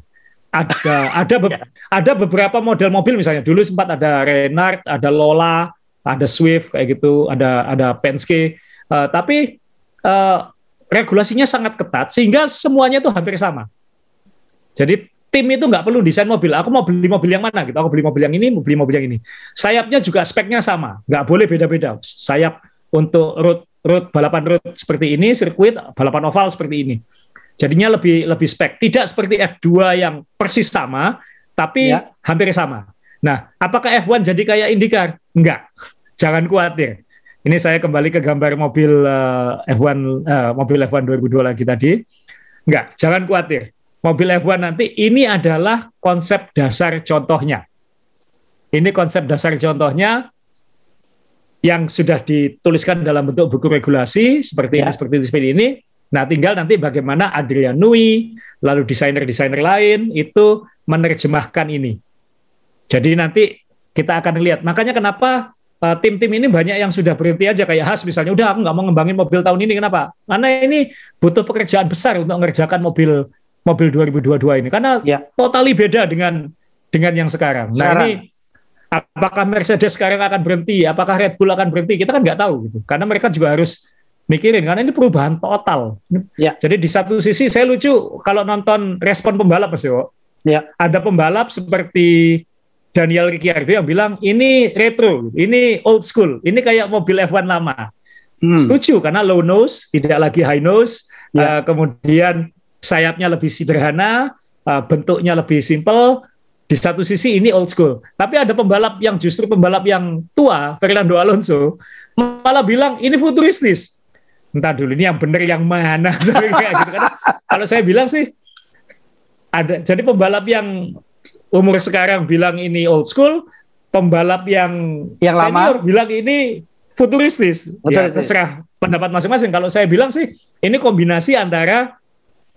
Ada ada be ya. ada beberapa model mobil misalnya dulu sempat ada Renault, ada Lola, ada Swift kayak gitu, ada ada Penske. Uh, tapi uh, regulasinya sangat ketat sehingga semuanya itu hampir sama. Jadi tim itu nggak perlu desain mobil. Aku mau beli mobil yang mana gitu. Aku beli mobil yang ini, mau beli mobil yang ini. Sayapnya juga speknya sama, nggak boleh beda-beda. Sayap untuk road road balapan road seperti ini, sirkuit balapan oval seperti ini. Jadinya lebih lebih spek. Tidak seperti F2 yang persis sama, tapi ya. hampir sama. Nah, apakah F1 jadi kayak IndyCar? Enggak. Jangan khawatir. Ini saya kembali ke gambar mobil uh, F1 uh, mobil F1 2002 lagi tadi. Enggak, jangan khawatir. Mobil F1 nanti ini adalah konsep dasar contohnya. Ini konsep dasar contohnya yang sudah dituliskan dalam bentuk buku regulasi seperti ya. ini seperti ini seperti ini. Nah, tinggal nanti bagaimana Adrian Nui, lalu desainer-desainer lain itu menerjemahkan ini. Jadi nanti kita akan lihat. Makanya kenapa uh, tim-tim ini banyak yang sudah berhenti aja kayak Has misalnya, udah aku nggak mau ngembangin mobil tahun ini. Kenapa? Karena ini butuh pekerjaan besar untuk mengerjakan mobil mobil 2022 ini. Karena ya. totally beda dengan dengan yang sekarang. Nah sekarang. ini apakah Mercedes sekarang akan berhenti? Apakah Red Bull akan berhenti? Kita kan nggak tahu gitu. Karena mereka juga harus mikirin karena ini perubahan total. Ya. Jadi di satu sisi saya lucu kalau nonton respon pembalap Mas Yo. Ya. Ada pembalap seperti Daniel Ricciardo yang bilang ini retro, ini old school, ini kayak mobil F1 lama. Hmm. Setuju karena low nose, tidak lagi high nose, ya. uh, kemudian sayapnya lebih sederhana, uh, bentuknya lebih simple. Di satu sisi ini old school, tapi ada pembalap yang justru pembalap yang tua, Fernando Alonso, malah bilang ini futuristis. Entah dulu ini yang benar yang mana, kayak gitu. Karena kalau saya bilang sih ada jadi pembalap yang umur sekarang bilang ini old school, pembalap yang, yang senior lama bilang ini futuristis. Betul, ya, terserah pendapat masing-masing. Kalau saya bilang sih ini kombinasi antara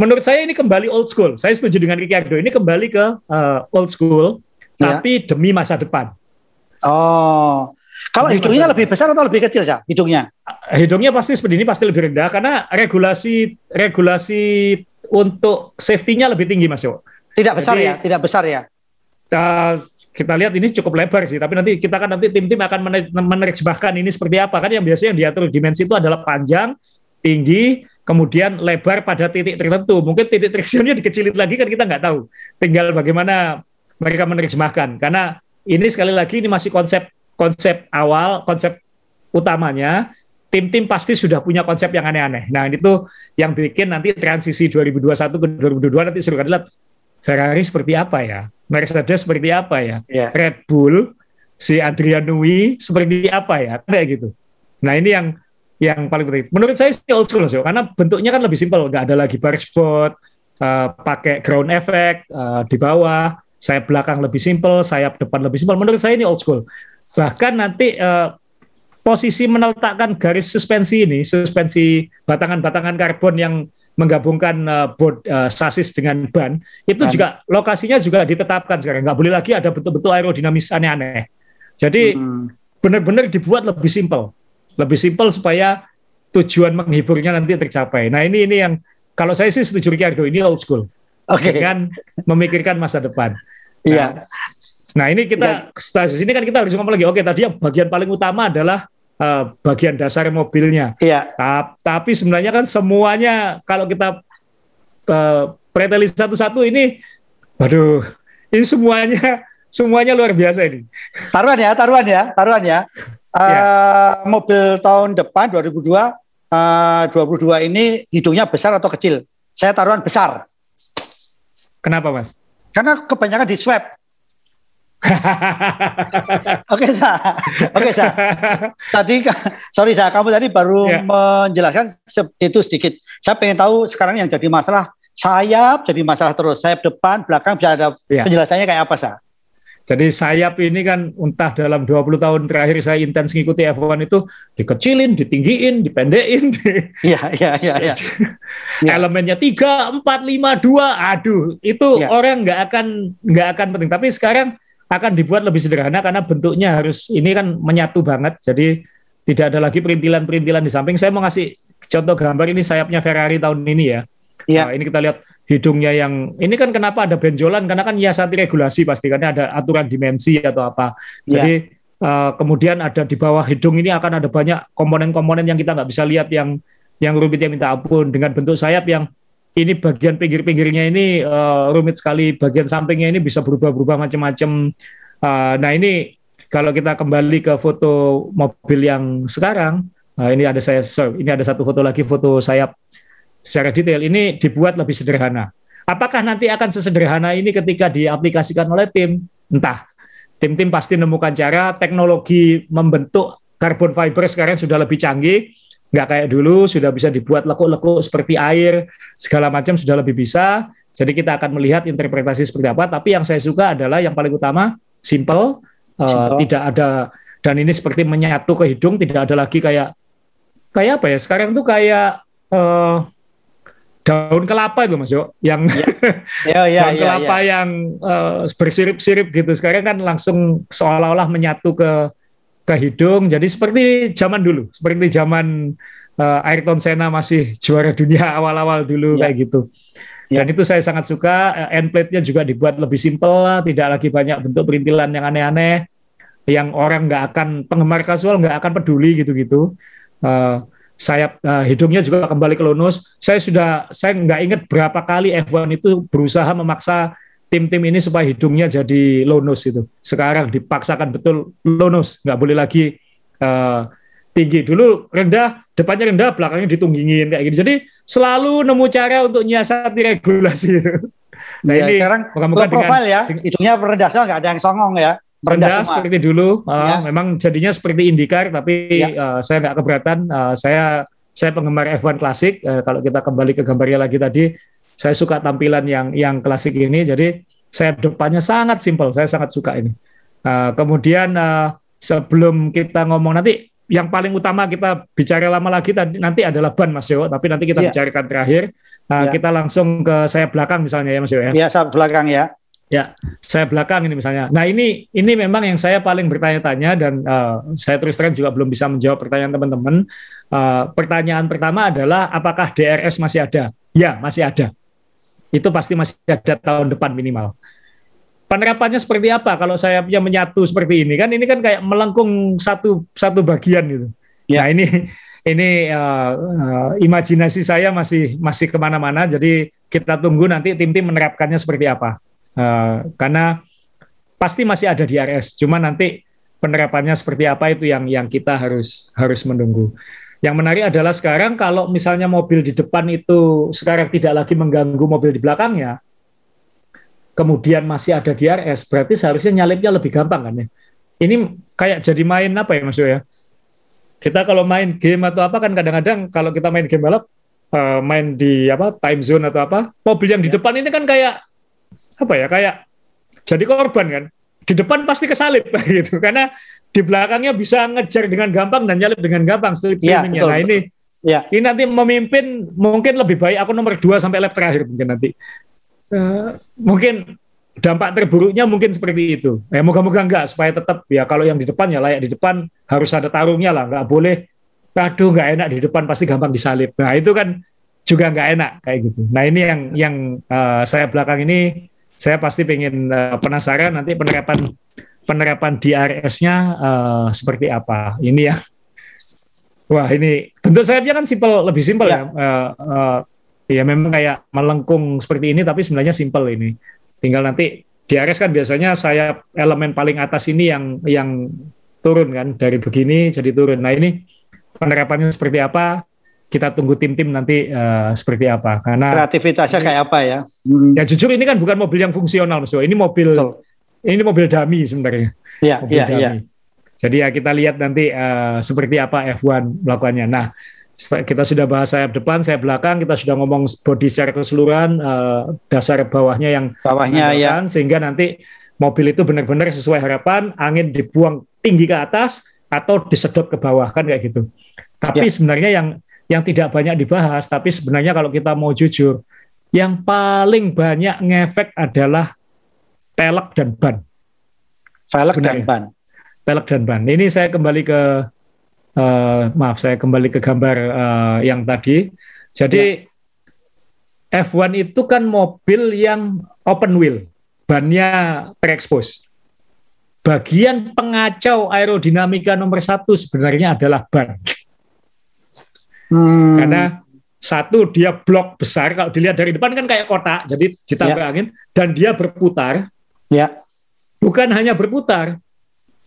menurut saya ini kembali old school. Saya setuju dengan Ricardo. Ini kembali ke uh, old school ya. tapi demi masa depan. Oh. Kalau demi hidungnya lebih besar atau lebih kecil, sih Hidungnya? Hidungnya pasti seperti ini pasti lebih rendah karena regulasi regulasi untuk safety-nya lebih tinggi, Mas Yo. Tidak besar Jadi, ya, tidak besar ya uh, kita lihat ini cukup lebar sih, tapi nanti kita kan nanti tim-tim akan menerjemahkan ini seperti apa kan yang biasanya yang diatur dimensi itu adalah panjang, tinggi, kemudian lebar pada titik tertentu. Mungkin titik tertentunya dikecilin lagi kan kita nggak tahu. Tinggal bagaimana mereka menerjemahkan. Karena ini sekali lagi ini masih konsep konsep awal, konsep utamanya. Tim-tim pasti sudah punya konsep yang aneh-aneh. Nah, itu yang bikin nanti transisi 2021 ke 2022 nanti seru adalah Ferrari seperti apa ya? Mercedes seperti apa ya? Yeah. Red Bull, si Adrian Nui seperti apa ya? Kayak gitu. Nah ini yang yang paling penting. Menurut saya sih old school sih, karena bentuknya kan lebih simpel, nggak ada lagi bar spot, uh, pakai ground effect uh, di bawah, sayap belakang lebih simpel, sayap depan lebih simpel. Menurut saya ini old school. Bahkan nanti uh, posisi meneletakkan garis suspensi ini, suspensi batangan-batangan karbon yang menggabungkan uh, board uh, sasis dengan ban itu ban. juga lokasinya juga ditetapkan sekarang nggak boleh lagi ada bentuk-bentuk aerodinamis aneh-aneh jadi hmm. benar-benar dibuat lebih simpel lebih simpel supaya tujuan menghiburnya nanti tercapai nah ini ini yang kalau saya sih setuju Ricardo ini old school okay. dengan memikirkan masa depan iya nah, nah ini kita yeah. setelah sini kan kita harus ngomong lagi oke tadi yang bagian paling utama adalah uh, bagian dasar mobilnya. Iya. Ta tapi sebenarnya kan semuanya kalau kita uh, preteli satu-satu ini, waduh, ini semuanya semuanya luar biasa ini. Taruhan ya, taruhan ya, taruhan ya. Uh, ya. Mobil tahun depan 2002 uh, 22 ini hidungnya besar atau kecil? Saya taruhan besar. Kenapa, Mas? Karena kebanyakan di swab. Oke, sa. Oke, sa. Tadi, sorry, sa. Kamu tadi baru yeah. menjelaskan itu sedikit. Saya pengen tahu sekarang yang jadi masalah sayap jadi masalah terus. Sayap depan, belakang bisa ada yeah. penjelasannya kayak apa, sa? Jadi sayap ini kan entah dalam 20 tahun terakhir saya intens ngikuti F1 itu dikecilin, ditinggiin, dipendekin. Iya, iya, iya, iya. Elemennya 3, 4, 5, 2. Aduh, itu ya. orang nggak akan nggak akan penting. Tapi sekarang akan dibuat lebih sederhana karena bentuknya harus ini kan menyatu banget. Jadi tidak ada lagi perintilan-perintilan di samping. Saya mau ngasih contoh gambar ini sayapnya Ferrari tahun ini ya. Iya. Nah, ini kita lihat hidungnya yang ini kan kenapa ada benjolan karena kan nyiasati regulasi pasti karena ada aturan dimensi atau apa. Iya. Jadi ya. uh, kemudian ada di bawah hidung ini akan ada banyak komponen-komponen yang kita nggak bisa lihat yang yang rumitnya minta ampun dengan bentuk sayap yang ini bagian pinggir-pinggirnya ini uh, rumit sekali, bagian sampingnya ini bisa berubah-berubah macam-macam. Uh, nah ini kalau kita kembali ke foto mobil yang sekarang, uh, ini ada saya, sorry, ini ada satu foto lagi foto sayap secara detail. Ini dibuat lebih sederhana. apakah nanti akan sesederhana ini ketika diaplikasikan oleh tim? Entah. Tim-tim pasti menemukan cara teknologi membentuk carbon fiber sekarang sudah lebih canggih nggak kayak dulu sudah bisa dibuat lekuk-lekuk seperti air segala macam sudah lebih bisa jadi kita akan melihat interpretasi seperti apa tapi yang saya suka adalah yang paling utama simple, uh, tidak ada dan ini seperti menyatu ke hidung tidak ada lagi kayak kayak apa ya sekarang tuh kayak uh, daun kelapa itu mas Yo yang ya. Ya, ya, daun ya, kelapa ya. yang uh, bersirip-sirip gitu sekarang kan langsung seolah-olah menyatu ke ke hidung. Jadi seperti zaman dulu, seperti zaman uh, Ayrton Senna masih juara dunia awal-awal dulu ya. kayak gitu. Ya. Dan itu saya sangat suka. Uh, end plate-nya juga dibuat lebih simpel, tidak lagi banyak bentuk perintilan yang aneh-aneh, yang orang nggak akan penggemar kasual nggak akan peduli gitu-gitu. Uh, sayap uh, hidungnya juga kembali ke lunus. Saya sudah saya nggak ingat berapa kali F1 itu berusaha memaksa tim-tim ini supaya hidungnya jadi lonus itu. Sekarang dipaksakan betul lonus, nggak boleh lagi uh, tinggi. Dulu rendah, depannya rendah, belakangnya ditunggingin kayak gitu. Jadi selalu nemu cara untuk nyiasati regulasi itu. Nah ya, ini sekarang moga profil ya, hidungnya rendah nggak ada yang songong ya. Rendah, seperti dulu, uh, ya. memang jadinya seperti indikar, tapi ya. uh, saya nggak keberatan. Uh, saya saya penggemar F1 klasik. Uh, kalau kita kembali ke gambarnya lagi tadi, saya suka tampilan yang yang klasik ini. Jadi saya depannya sangat simpel. Saya sangat suka ini. Uh, kemudian uh, sebelum kita ngomong nanti yang paling utama kita bicara lama lagi tadi nanti adalah ban Mas Yo, tapi nanti kita yeah. bicarakan terakhir. Uh, yeah. Kita langsung ke saya belakang misalnya ya Mas Yo ya. Iya, saya belakang ya. Ya, saya belakang ini misalnya. Nah ini ini memang yang saya paling bertanya-tanya dan uh, saya terus terang juga belum bisa menjawab pertanyaan teman-teman. Uh, pertanyaan pertama adalah apakah DRS masih ada? Ya, masih ada itu pasti masih ada tahun depan minimal. Penerapannya seperti apa kalau saya punya menyatu seperti ini kan ini kan kayak melengkung satu satu bagian gitu. Ya. Nah ini ini uh, uh, imajinasi saya masih masih ke mana-mana jadi kita tunggu nanti tim-tim menerapkannya seperti apa uh, karena pasti masih ada di RS cuma nanti penerapannya seperti apa itu yang yang kita harus harus menunggu. Yang menarik adalah sekarang kalau misalnya mobil di depan itu sekarang tidak lagi mengganggu mobil di belakangnya, kemudian masih ada DRS, berarti seharusnya nyalipnya lebih gampang kan ya. Ini kayak jadi main apa ya Mas ya? Kita kalau main game atau apa kan kadang-kadang kalau kita main game balap, uh, main di apa time zone atau apa, mobil yang di ya. depan ini kan kayak apa ya? Kayak jadi korban kan. Di depan pasti kesalip gitu. Karena di belakangnya bisa ngejar dengan gampang dan nyalip dengan gampang slip ya, betul, nah ini ya. ini nanti memimpin mungkin lebih baik aku nomor 2 sampai lap terakhir mungkin nanti. Uh, mungkin dampak terburuknya mungkin seperti itu. Ya moga-moga enggak supaya tetap ya kalau yang di depan ya layak di depan harus ada tarungnya lah. Nggak boleh aduh nggak enak di depan pasti gampang disalip. Nah itu kan juga nggak enak kayak gitu. Nah ini yang yang uh, saya belakang ini saya pasti pengen uh, penasaran nanti penerapan penerapan DRS-nya uh, eh, seperti apa. Ini ya. Wah, ini bentuk sayapnya kan simpel, lebih simpel ya. ya. Uh, uh, ya memang kayak melengkung seperti ini tapi sebenarnya simpel ini. Tinggal nanti DRS kan biasanya sayap elemen paling atas ini yang yang turun kan dari begini jadi turun. Nah, ini penerapannya seperti apa? Kita tunggu tim-tim nanti uh, seperti apa. Karena kreativitasnya kayak apa ya? Ya jujur ini kan bukan mobil yang fungsional, Mas. Ini mobil Betul ini mobil dummy sebenarnya. Iya, iya, iya. Jadi ya kita lihat nanti uh, seperti apa F1 melakukannya. Nah, kita sudah bahas sayap depan, sayap belakang, kita sudah ngomong body secara keseluruhan, uh, dasar bawahnya yang bawahnya ya. sehingga nanti mobil itu benar-benar sesuai harapan, angin dibuang tinggi ke atas atau disedot ke bawah kan kayak gitu. Tapi ya. sebenarnya yang yang tidak banyak dibahas, tapi sebenarnya kalau kita mau jujur, yang paling banyak ngefek adalah pelek dan ban. Pelek dan ban. Pelek dan ban. Ini saya kembali ke uh, maaf saya kembali ke gambar uh, yang tadi. Jadi ya. F1 itu kan mobil yang open wheel, bannya terekspos. Bagian pengacau aerodinamika nomor satu sebenarnya adalah ban. Hmm. Karena satu dia blok besar kalau dilihat dari depan kan kayak kotak jadi ditambah ya. angin dan dia berputar Ya. Bukan hanya berputar.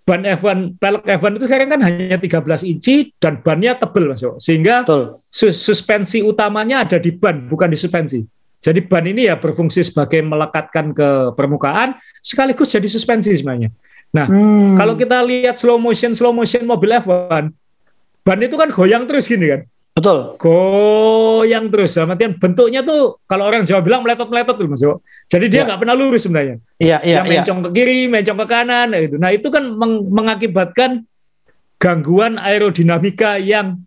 Ban F1, pelek F1 itu sekarang kan hanya 13 inci dan bannya tebel masuk. Sehingga sus suspensi utamanya ada di ban, bukan di suspensi. Jadi ban ini ya berfungsi sebagai melekatkan ke permukaan sekaligus jadi suspensi sebenarnya. Nah, hmm. kalau kita lihat slow motion slow motion mobil F1, ban itu kan goyang terus gini kan. Betul. Goyang terus. Artian bentuknya tuh kalau orang Jawa bilang meletot-meletot tuh Mas Jadi dia ya. nggak ya. pernah lurus sebenarnya. Iya, iya, iya. Mencong ke kiri, mencong ke kanan gitu. Nah, itu kan meng mengakibatkan gangguan aerodinamika yang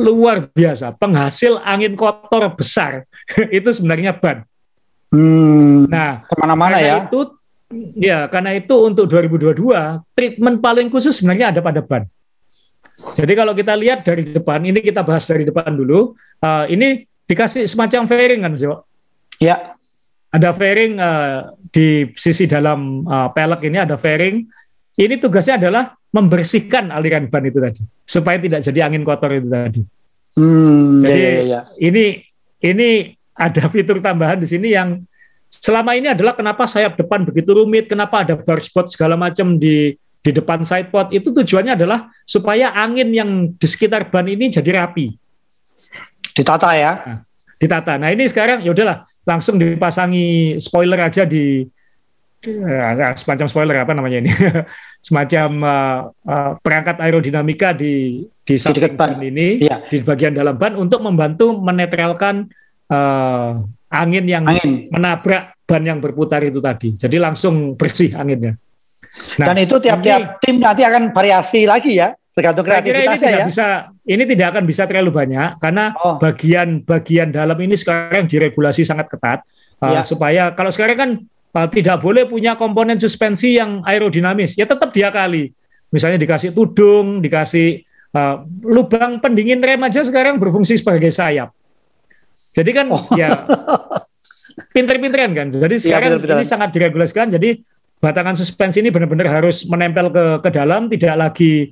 luar biasa, penghasil angin kotor besar itu sebenarnya ban. Hmm, nah, ke mana-mana ya? Itu, ya, karena itu untuk 2022 treatment paling khusus sebenarnya ada pada ban. Jadi kalau kita lihat dari depan, ini kita bahas dari depan dulu. Uh, ini dikasih semacam fairing kan, Jo? Ya. Ada fairing uh, di sisi dalam uh, pelek ini ada fairing. Ini tugasnya adalah membersihkan aliran ban itu tadi supaya tidak jadi angin kotor itu tadi. Hmm, jadi ya, ya, ya. ini ini ada fitur tambahan di sini yang selama ini adalah kenapa sayap depan begitu rumit, kenapa ada bar spot segala macam di di depan sidepod itu tujuannya adalah supaya angin yang di sekitar ban ini jadi rapi. Ditata ya. Nah, ditata. Nah ini sekarang ya udahlah langsung dipasangi spoiler aja di uh, semacam spoiler apa namanya ini semacam uh, uh, perangkat aerodinamika di di samping ban ini ya. di bagian dalam ban untuk membantu menetralkan uh, angin yang angin. menabrak ban yang berputar itu tadi. Jadi langsung bersih anginnya. Nah, Dan itu tiap-tiap tim nanti akan variasi lagi ya, tergantung kreativitasnya ini tidak ya. Bisa, ini tidak akan bisa terlalu banyak karena bagian-bagian oh. dalam ini sekarang diregulasi sangat ketat uh, ya. supaya kalau sekarang kan uh, tidak boleh punya komponen suspensi yang aerodinamis, ya tetap dia kali. Misalnya dikasih tudung, dikasih uh, lubang pendingin rem aja sekarang berfungsi sebagai sayap. Jadi kan oh. ya pinter-pinteran kan. Jadi iya, sekarang ya, betul ini sangat diregulasikan. Jadi batangan suspensi ini benar-benar harus menempel ke ke dalam, tidak lagi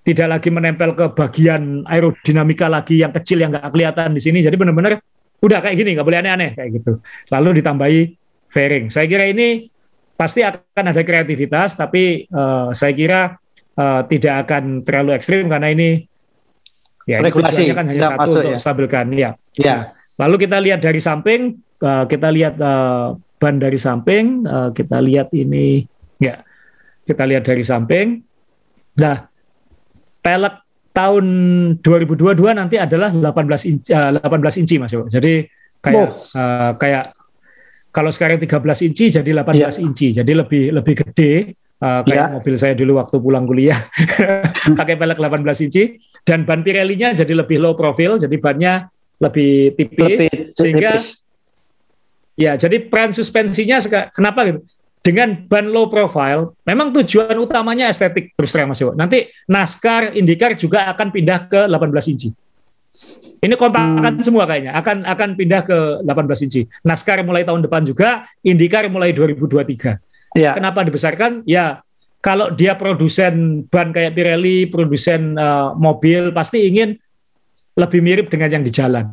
tidak lagi menempel ke bagian aerodinamika lagi yang kecil yang nggak kelihatan di sini. Jadi benar-benar udah kayak gini, nggak boleh aneh-aneh kayak gitu. Lalu ditambahi fairing. Saya kira ini pasti akan ada kreativitas, tapi uh, saya kira uh, tidak akan terlalu ekstrim karena ini ya regulasi kan hanya satu masuk, untuk ya. stabilkan ya. ya. Lalu kita lihat dari samping, uh, kita lihat uh, ban dari samping, uh, kita lihat ini ya, kita lihat dari samping. Nah, pelek tahun 2022 nanti adalah 18 inci, uh, 18 inci Mas. Jadi kayak oh. uh, kayak kalau sekarang 13 inci jadi 18 yeah. inci, jadi lebih lebih gede uh, kayak yeah. mobil saya dulu waktu pulang kuliah pakai pelek 18 inci dan ban Pirelli-nya jadi lebih low profile, jadi bannya lebih tipis lebih sehingga tipis. Ya jadi peran suspensinya kenapa gitu dengan ban low profile memang tujuan utamanya estetik terus terang Mas Nanti NASCAR, IndyCar juga akan pindah ke 18 inci. Ini kompakan hmm. semua kayaknya akan akan pindah ke 18 inci. NASCAR mulai tahun depan juga, IndyCar mulai 2023. Ya. Kenapa dibesarkan? Ya kalau dia produsen ban kayak Pirelli, produsen uh, mobil pasti ingin lebih mirip dengan yang di jalan.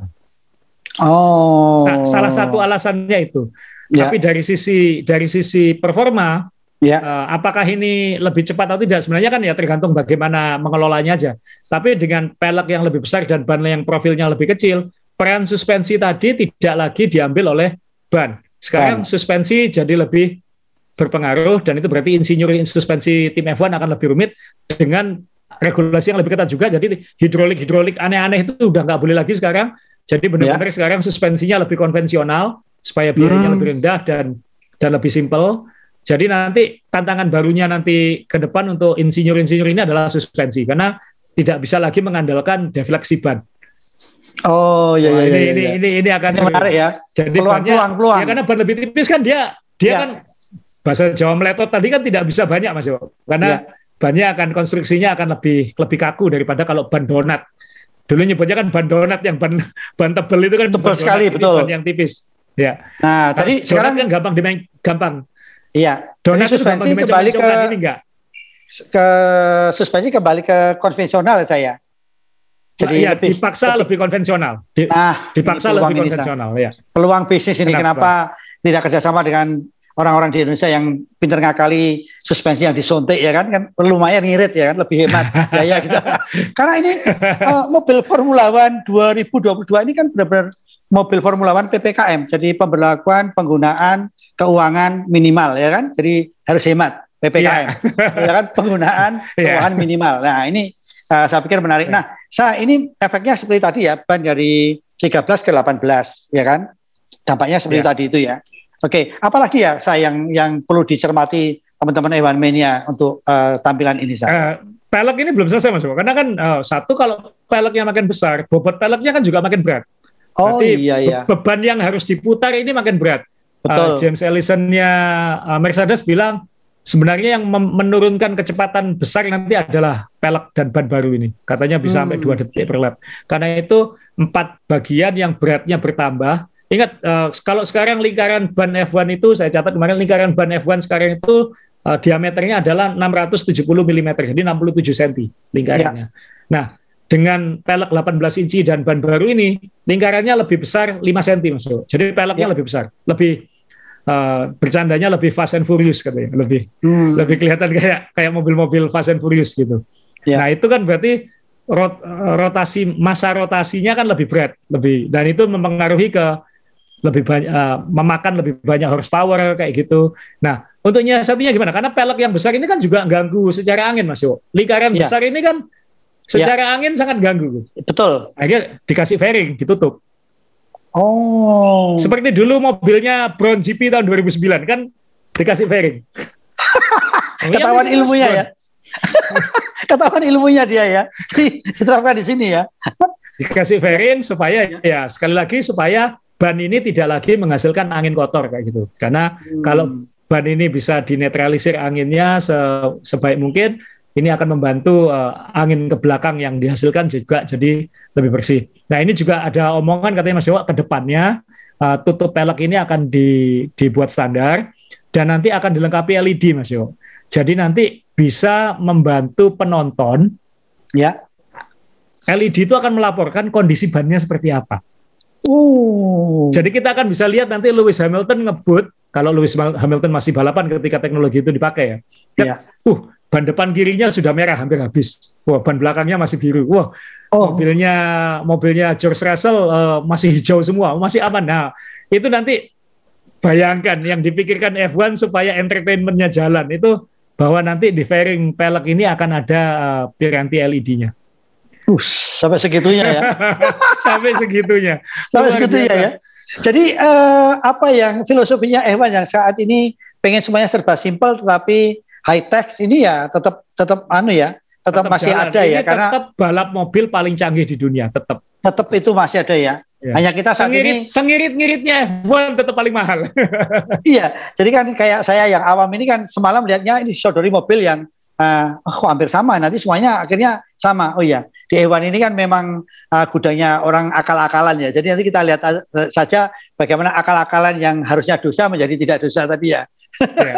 Oh. Nah, salah satu alasannya itu. Ya. Tapi dari sisi dari sisi performa, ya. uh, apakah ini lebih cepat atau tidak? Sebenarnya kan ya tergantung bagaimana mengelolanya aja. Tapi dengan pelek yang lebih besar dan ban yang profilnya lebih kecil, peran suspensi tadi tidak lagi diambil oleh ban. Sekarang ban. suspensi jadi lebih berpengaruh dan itu berarti insinyur suspensi tim F1 akan lebih rumit dengan regulasi yang lebih ketat juga. Jadi hidrolik hidrolik aneh-aneh itu udah nggak boleh lagi sekarang. Jadi benar-benar ya. sekarang suspensinya lebih konvensional supaya biayanya hmm. lebih rendah dan dan lebih simpel. Jadi nanti tantangan barunya nanti ke depan untuk insinyur-insinyur ini adalah suspensi karena tidak bisa lagi mengandalkan defleksi ban. Oh iya iya, ini, iya, ini, ini ini akan ini menarik ya. Jadi peluang, banyak, peluang, peluang. Ya karena ban lebih tipis kan dia dia ya. kan bahasa Jawa meletot tadi kan tidak bisa banyak Mas Yo. Karena ya bannya akan konstruksinya akan lebih lebih kaku daripada kalau ban donat. Dulu nyebutnya kan ban donat yang ban ban tebel itu kan tebel sekali betul. Ban yang tipis. Ya. Nah, tadi donat sekarang kan gampang dimain gampang. Iya. Donat itu gampang kembali ke ini enggak? Ke suspensi kembali ke konvensional saya. Jadi nah, ya, lebih, dipaksa lebih, lebih konvensional. Di, nah, dipaksa lebih konvensional ya. Peluang bisnis ini kenapa, kenapa tidak kerjasama dengan orang-orang di Indonesia yang pinter ngakali suspensi yang disuntik ya kan kan lumayan ngirit ya kan lebih hemat ya gitu. Karena ini uh, mobil Formula One 2022 ini kan benar-benar mobil Formula One PPKM. Jadi pemberlakuan penggunaan keuangan minimal ya kan. Jadi harus hemat PPKM. Yeah. ya kan penggunaan iya. keuangan yeah. minimal. Nah, ini uh, saya pikir menarik. Yeah. Nah, saya ini efeknya seperti tadi ya, ban dari 13 ke 18 ya kan. Dampaknya seperti yeah. tadi itu ya. Oke, apalagi ya saya yang yang perlu dicermati teman-teman Ewan Mania untuk uh, tampilan ini saya. Uh, pelek ini belum selesai Mas, karena kan uh, satu kalau peleknya makin besar, bobot peleknya kan juga makin berat. Oh Berarti iya iya. Beban yang harus diputar ini makin berat. Betul. Uh, James Ellison-nya uh, Mercedes bilang sebenarnya yang menurunkan kecepatan besar nanti adalah pelek dan ban baru ini. Katanya bisa hmm. sampai dua detik per lap. Karena itu empat bagian yang beratnya bertambah Ingat uh, kalau sekarang lingkaran ban F1 itu saya catat kemarin lingkaran ban F1 sekarang itu uh, diameternya adalah 670 mm, jadi 67 cm lingkarannya. Ya. Nah, dengan pelek 18 inci dan ban baru ini lingkarannya lebih besar 5 cm masuk. Jadi peleknya ya. lebih besar, lebih uh, bercandanya lebih fast and furious katanya, lebih hmm. lebih kelihatan kayak kayak mobil-mobil fast and furious gitu. Ya. Nah, itu kan berarti rot, rotasi masa rotasinya kan lebih berat, lebih dan itu mempengaruhi ke lebih banyak uh, memakan lebih banyak horsepower kayak gitu. Nah, untuk nyiasatinya gimana? Karena pelek yang besar ini kan juga ganggu secara angin, Mas Yo. Lingkaran ya. besar ini kan secara ya. angin sangat ganggu. Betul. Akhirnya dikasih fairing, ditutup. Oh. Seperti dulu mobilnya Brown GP tahun 2009 kan dikasih fairing. Ketahuan ilmunya ya. Ketahuan ilmunya dia ya. Diterapkan di sini ya. Dikasih fairing supaya ya sekali lagi supaya ban ini tidak lagi menghasilkan angin kotor kayak gitu. Karena hmm. kalau ban ini bisa dinetralisir anginnya se sebaik mungkin, ini akan membantu uh, angin ke belakang yang dihasilkan juga jadi lebih bersih. Nah ini juga ada omongan katanya Mas Dewa ke depannya uh, tutup pelek ini akan di, dibuat standar dan nanti akan dilengkapi LED Mas Yo. Jadi nanti bisa membantu penonton ya LED itu akan melaporkan kondisi bannya seperti apa. Oh. Jadi kita akan bisa lihat nanti Lewis Hamilton ngebut kalau Lewis Hamilton masih balapan ketika teknologi itu dipakai ya. Kan, yeah. Uh, ban depan kirinya sudah merah hampir habis. Wah, ban belakangnya masih biru. Wah, oh. mobilnya mobilnya George Russell uh, masih hijau semua, masih aman. Nah, itu nanti bayangkan yang dipikirkan F1 supaya entertainmentnya jalan itu bahwa nanti di fairing pelek ini akan ada uh, piranti LED-nya. Uh, sampai segitunya ya. sampai segitunya. sampai segitunya ya. Jadi uh, apa yang filosofinya Ewan yang saat ini pengen semuanya serba simpel tetapi high tech ini ya tetap tetap anu ya, tetap, tetap masih jalan. ada ya, ini ya karena tetap balap mobil paling canggih di dunia tetap. Tetap itu masih ada ya. Ya. Hanya kita saat sengirit, ini sengirit-ngiritnya F1 tetap paling mahal. iya, jadi kan kayak saya yang awam ini kan semalam lihatnya ini sodori mobil yang uh, oh, hampir sama nanti semuanya akhirnya sama. Oh iya, di Ewan ini kan memang uh, gudangnya orang akal-akalan ya. Jadi nanti kita lihat saja bagaimana akal-akalan yang harusnya dosa menjadi tidak dosa tadi ya. ya.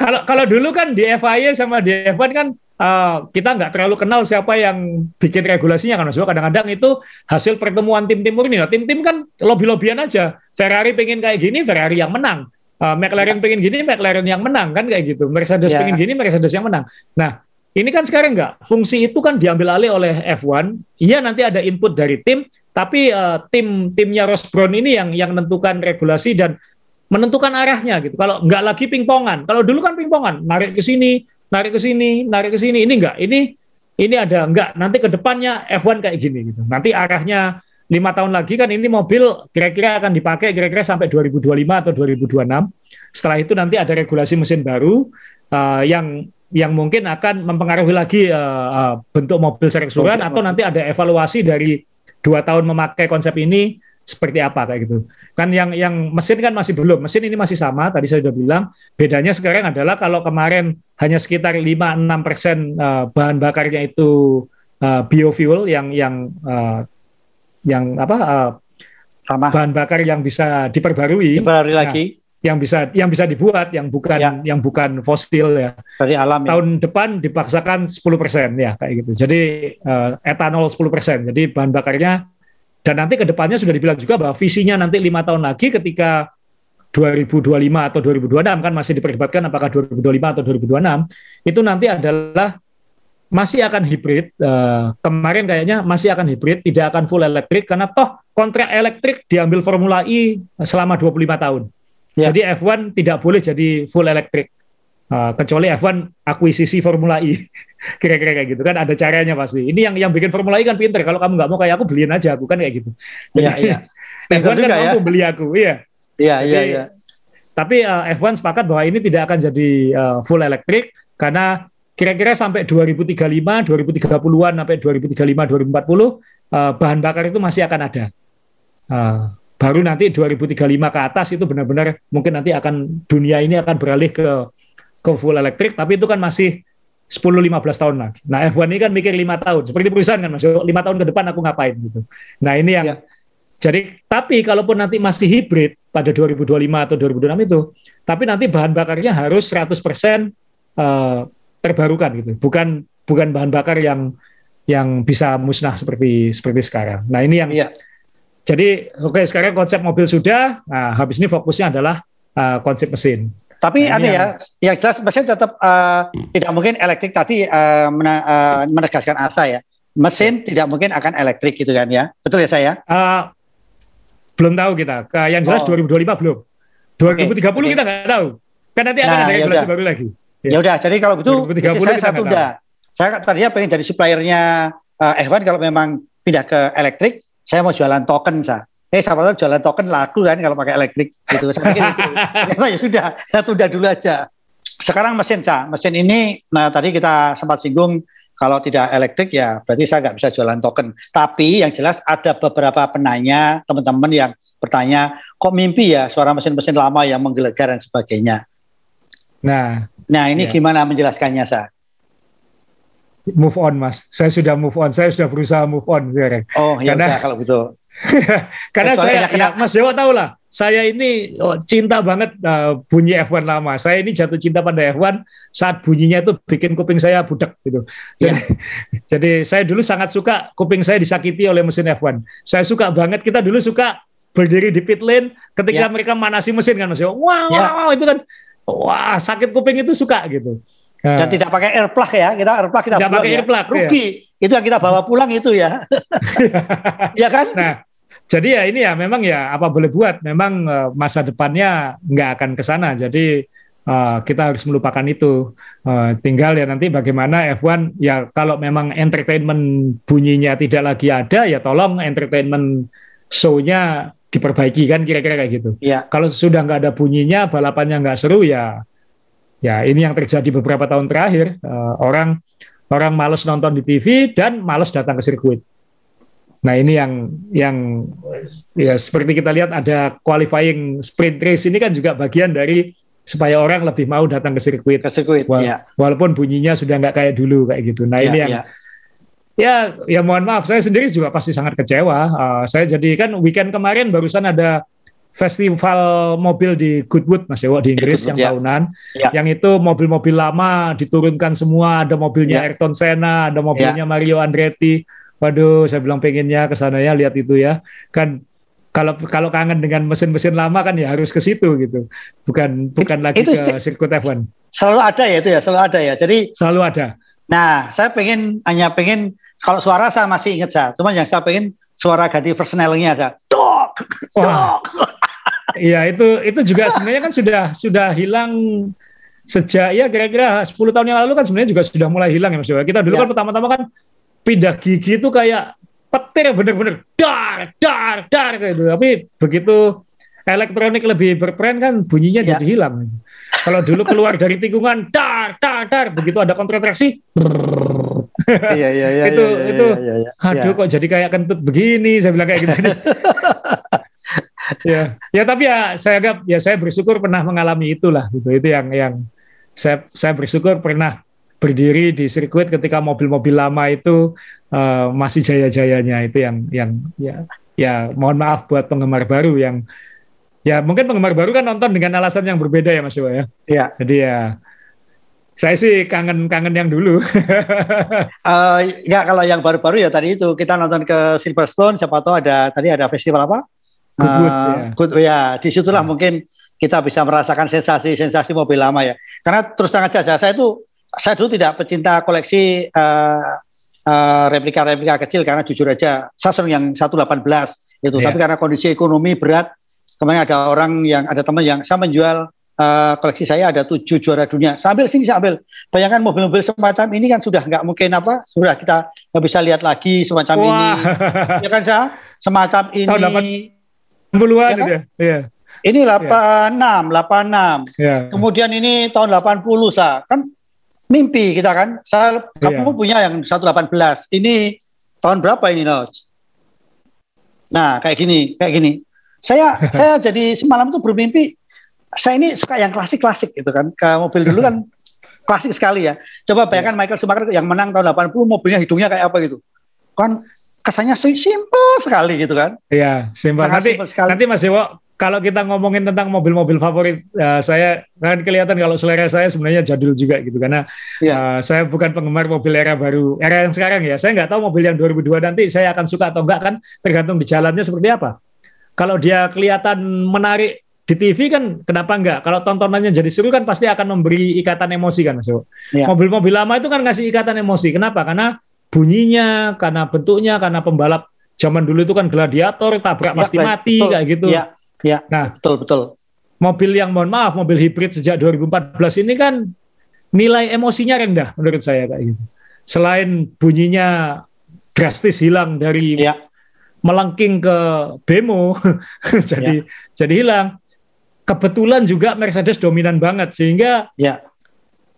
Kalau kalau dulu kan di FIA sama di F1 kan uh, kita nggak terlalu kenal siapa yang bikin regulasinya kan Mas. Kadang-kadang itu hasil pertemuan tim-tim ini. Nah, tim-tim kan lobby-lobbyan aja. Ferrari pengen kayak gini, Ferrari yang menang. Uh, McLaren ya. pengen gini, McLaren yang menang kan kayak gitu. Mercedes ya. pengen gini, Mercedes yang menang. Nah, ini kan sekarang enggak, fungsi itu kan diambil alih oleh F1. Iya nanti ada input dari tim, tapi uh, tim timnya Ross Brown ini yang yang menentukan regulasi dan menentukan arahnya gitu. Kalau enggak lagi pingpongan. Kalau dulu kan pingpongan, narik ke sini, narik ke sini, narik ke sini. Ini enggak. Ini ini ada enggak. Nanti ke depannya F1 kayak gini gitu. Nanti arahnya lima tahun lagi kan ini mobil kira-kira akan dipakai kira-kira sampai 2025 atau 2026. Setelah itu nanti ada regulasi mesin baru uh, yang yang mungkin akan mempengaruhi lagi uh, uh, bentuk mobil secara keseluruhan atau nanti ada evaluasi dari dua tahun memakai konsep ini seperti apa kayak gitu. Kan yang yang mesin kan masih belum. Mesin ini masih sama. Tadi saya sudah bilang. Bedanya sekarang adalah kalau kemarin hanya sekitar 5-6 persen uh, bahan bakarnya itu uh, biofuel yang yang uh, yang apa uh, bahan bakar yang bisa diperbarui. Diperbarui lagi. Yang bisa yang bisa dibuat yang bukan ya. yang bukan fosil ya. Dari alam. Ya. Tahun depan dipaksakan 10% ya kayak gitu. Jadi uh, etanol 10%. Jadi bahan bakarnya dan nanti ke depannya sudah dibilang juga bahwa visinya nanti lima tahun lagi ketika 2025 atau 2026 kan masih diperdebatkan apakah 2025 atau 2026 itu nanti adalah masih akan hibrid. Uh, kemarin kayaknya masih akan hibrid, tidak akan full elektrik karena toh kontrak elektrik diambil Formula E selama 25 tahun. Ya. Jadi F1 tidak boleh jadi full elektrik. Uh, kecuali F1 akuisisi Formula E. Kira-kira kayak gitu kan ada caranya pasti. Ini yang yang bikin Formula E kan pinter. Kalau kamu nggak mau kayak aku beliin aja aku kan kayak gitu. Iya, iya. F1 kan ya. mampu beli aku. Iya. Iya, iya, iya. Tapi uh, F1 sepakat bahwa ini tidak akan jadi uh, full elektrik karena kira-kira sampai 2035, 2030-an sampai 2035, 2040 uh, bahan bakar itu masih akan ada. Uh, baru nanti 2035 ke atas itu benar-benar mungkin nanti akan dunia ini akan beralih ke ke full elektrik, tapi itu kan masih 10-15 tahun lagi. Nah F1 ini kan mikir lima tahun, seperti perusahaan kan mas, lima tahun ke depan aku ngapain gitu. Nah ini yang ya. Jadi, tapi kalaupun nanti masih hibrid pada 2025 atau 2026 itu, tapi nanti bahan bakarnya harus 100% uh, terbarukan gitu, bukan bukan bahan bakar yang yang bisa musnah seperti seperti sekarang. Nah ini yang, iya. Jadi oke okay, sekarang konsep mobil sudah, nah habis ini fokusnya adalah uh, konsep mesin. Tapi nah, ada ya, yang jelas mesin tetap uh, tidak mungkin elektrik tadi uh, menegaskan asa ya. Mesin tidak mungkin akan elektrik gitu kan ya, betul ya saya? Uh, belum tahu kita. Yang jelas oh. 2025 belum. 2030 okay. kita nggak tahu. Kan nanti akan nah, ada regulasi baru lagi. Ya. ya udah, jadi kalau gitu saya satu udah. Saya tadinya pengen jadi suppliernya uh, F1 kalau memang pindah ke elektrik, saya mau jualan token sa. Eh sama tahu jualan token laku kan kalau pakai elektrik gitu. Saya pikir itu. ya sudah, saya tunda dulu aja. Sekarang mesin sa, mesin ini nah tadi kita sempat singgung kalau tidak elektrik ya berarti saya nggak bisa jualan token. Tapi yang jelas ada beberapa penanya, teman-teman yang bertanya, kok mimpi ya suara mesin-mesin lama yang menggelegar dan sebagainya. Nah, nah ini ya. gimana menjelaskannya, Sa? Move on, Mas. Saya sudah move on. Saya sudah berusaha move on sekarang. Oh, ya Karena, kalau betul. Karena saya, ya, Mas Dewa tahu lah, saya ini oh, cinta banget uh, bunyi F1 lama. Saya ini jatuh cinta pada F1 saat bunyinya itu bikin kuping saya budak gitu. Jadi, yeah. jadi saya dulu sangat suka kuping saya disakiti oleh mesin F1. Saya suka banget, kita dulu suka berdiri di pit lane ketika yeah. mereka manasi mesin kan Mas Dewa. Wow, yeah. wow, itu kan wah sakit kuping itu suka gitu. Dan uh, tidak pakai air plug ya, kita air plug kita tidak pakai ya. air plug. Rugi. Ya. Itu yang kita bawa pulang itu ya. Iya kan? Nah, jadi ya ini ya memang ya apa boleh buat, memang uh, masa depannya nggak akan ke sana. Jadi uh, kita harus melupakan itu. Uh, tinggal ya nanti bagaimana F1 ya kalau memang entertainment bunyinya tidak lagi ada ya tolong entertainment show-nya diperbaiki kan kira-kira kayak gitu. Ya. Kalau sudah nggak ada bunyinya, balapannya nggak seru ya, ya ini yang terjadi beberapa tahun terakhir uh, orang orang males nonton di TV dan males datang ke sirkuit. Nah ini yang yang ya seperti kita lihat ada qualifying sprint race ini kan juga bagian dari supaya orang lebih mau datang ke sirkuit. Ke sirkuit, Wala ya. Walaupun bunyinya sudah nggak kayak dulu kayak gitu. Nah ya, ini yang ya. ya ya mohon maaf saya sendiri juga pasti sangat kecewa. Uh, saya jadi kan weekend kemarin barusan ada festival mobil di Goodwood Mas Dewa di Inggris Goodwood, yang ya. tahunan. Ya. Yang itu mobil-mobil lama diturunkan semua, ada mobilnya ya. Ayrton Senna, ada mobilnya ya. Mario Andretti waduh saya bilang pengennya ke sana ya lihat itu ya kan kalau kalau kangen dengan mesin-mesin lama kan ya harus ke situ gitu bukan bukan lagi itu, ke sirkuit F1 selalu ada ya itu ya selalu ada ya jadi selalu ada nah saya pengen hanya pengen kalau suara saya masih ingat saya cuma yang saya pengen suara ganti personnelnya saya dok. Iya itu itu juga sebenarnya kan sudah sudah hilang sejak ya kira-kira 10 tahun yang lalu kan sebenarnya juga sudah mulai hilang ya Mas Kita dulu ya. kan pertama-tama kan pindah gigi itu kayak petir bener-bener dar dar dar gitu. Tapi begitu elektronik lebih berperan kan bunyinya ya. jadi hilang. Kalau dulu keluar dari tikungan dar dar dar begitu ada kontratraksi iya, iya, iya, itu iya, iya, itu iya, iya, iya. aduh kok jadi kayak kentut begini? Saya bilang kayak gitu ya ya tapi ya saya agak ya saya bersyukur pernah mengalami itulah gitu itu yang yang saya saya bersyukur pernah berdiri di sirkuit ketika mobil-mobil lama itu uh, masih jaya-jayanya itu yang yang ya ya mohon maaf buat penggemar baru yang ya mungkin penggemar baru kan nonton dengan alasan yang berbeda ya Mas Dewa ya. Iya. Jadi ya saya sih kangen-kangen yang dulu. uh, ya kalau yang baru-baru ya tadi itu kita nonton ke Silverstone siapa tahu ada tadi ada festival apa? Goodwood uh, ya. Good, ya di situlah hmm. mungkin kita bisa merasakan sensasi-sensasi mobil lama ya. Karena terus terang aja saya itu saya dulu tidak pecinta koleksi uh, uh, replika-replika kecil karena jujur aja saya senang yang 118 itu. Yeah. Tapi karena kondisi ekonomi berat, kemarin ada orang yang ada teman yang saya menjual uh, koleksi saya ada tujuh juara dunia. Sambil sini saya ambil. Bayangkan mobil-mobil semacam ini kan sudah nggak mungkin apa, sudah kita nggak bisa lihat lagi semacam Wah. ini. Ya kan saya semacam ini. 80-an ya kan? ya. Iya. Ini 86, yeah. 86. Yeah. Kemudian ini tahun 80 sa. Kan mimpi kita kan. Saya yeah. kamu punya yang 118. Ini tahun berapa ini, Noj? Nah, kayak gini, kayak gini. Saya saya jadi semalam itu bermimpi saya ini suka yang klasik-klasik gitu kan. Ke mobil dulu kan klasik sekali ya. Coba bayangkan yeah. Michael Schumacher yang menang tahun 80 mobilnya hidungnya kayak apa gitu. Kan kesannya simple sekali gitu kan. Iya, simple. Nanti, sekali. nanti Mas Dewo kalau kita ngomongin tentang mobil-mobil favorit, uh, saya kan kelihatan kalau selera saya sebenarnya jadul juga gitu karena yeah. uh, saya bukan penggemar mobil era baru, era yang sekarang ya. Saya nggak tahu mobil yang 2002 nanti saya akan suka atau enggak kan tergantung di jalannya seperti apa. Kalau dia kelihatan menarik di TV kan kenapa enggak? Kalau tontonannya jadi seru kan pasti akan memberi ikatan emosi kan Mas. Yeah. Mobil-mobil lama itu kan ngasih ikatan emosi. Kenapa? Karena bunyinya, karena bentuknya, karena pembalap zaman dulu itu kan gladiator, tabrak ya, pasti baik, mati betul. kayak gitu. Ya. Ya, nah, betul betul. Mobil yang mohon maaf, mobil hibrid sejak 2014 ini kan nilai emosinya rendah menurut saya kayak gitu. Selain bunyinya drastis hilang dari ya. melengking ke bemo, jadi ya. jadi hilang. Kebetulan juga Mercedes dominan banget sehingga ya.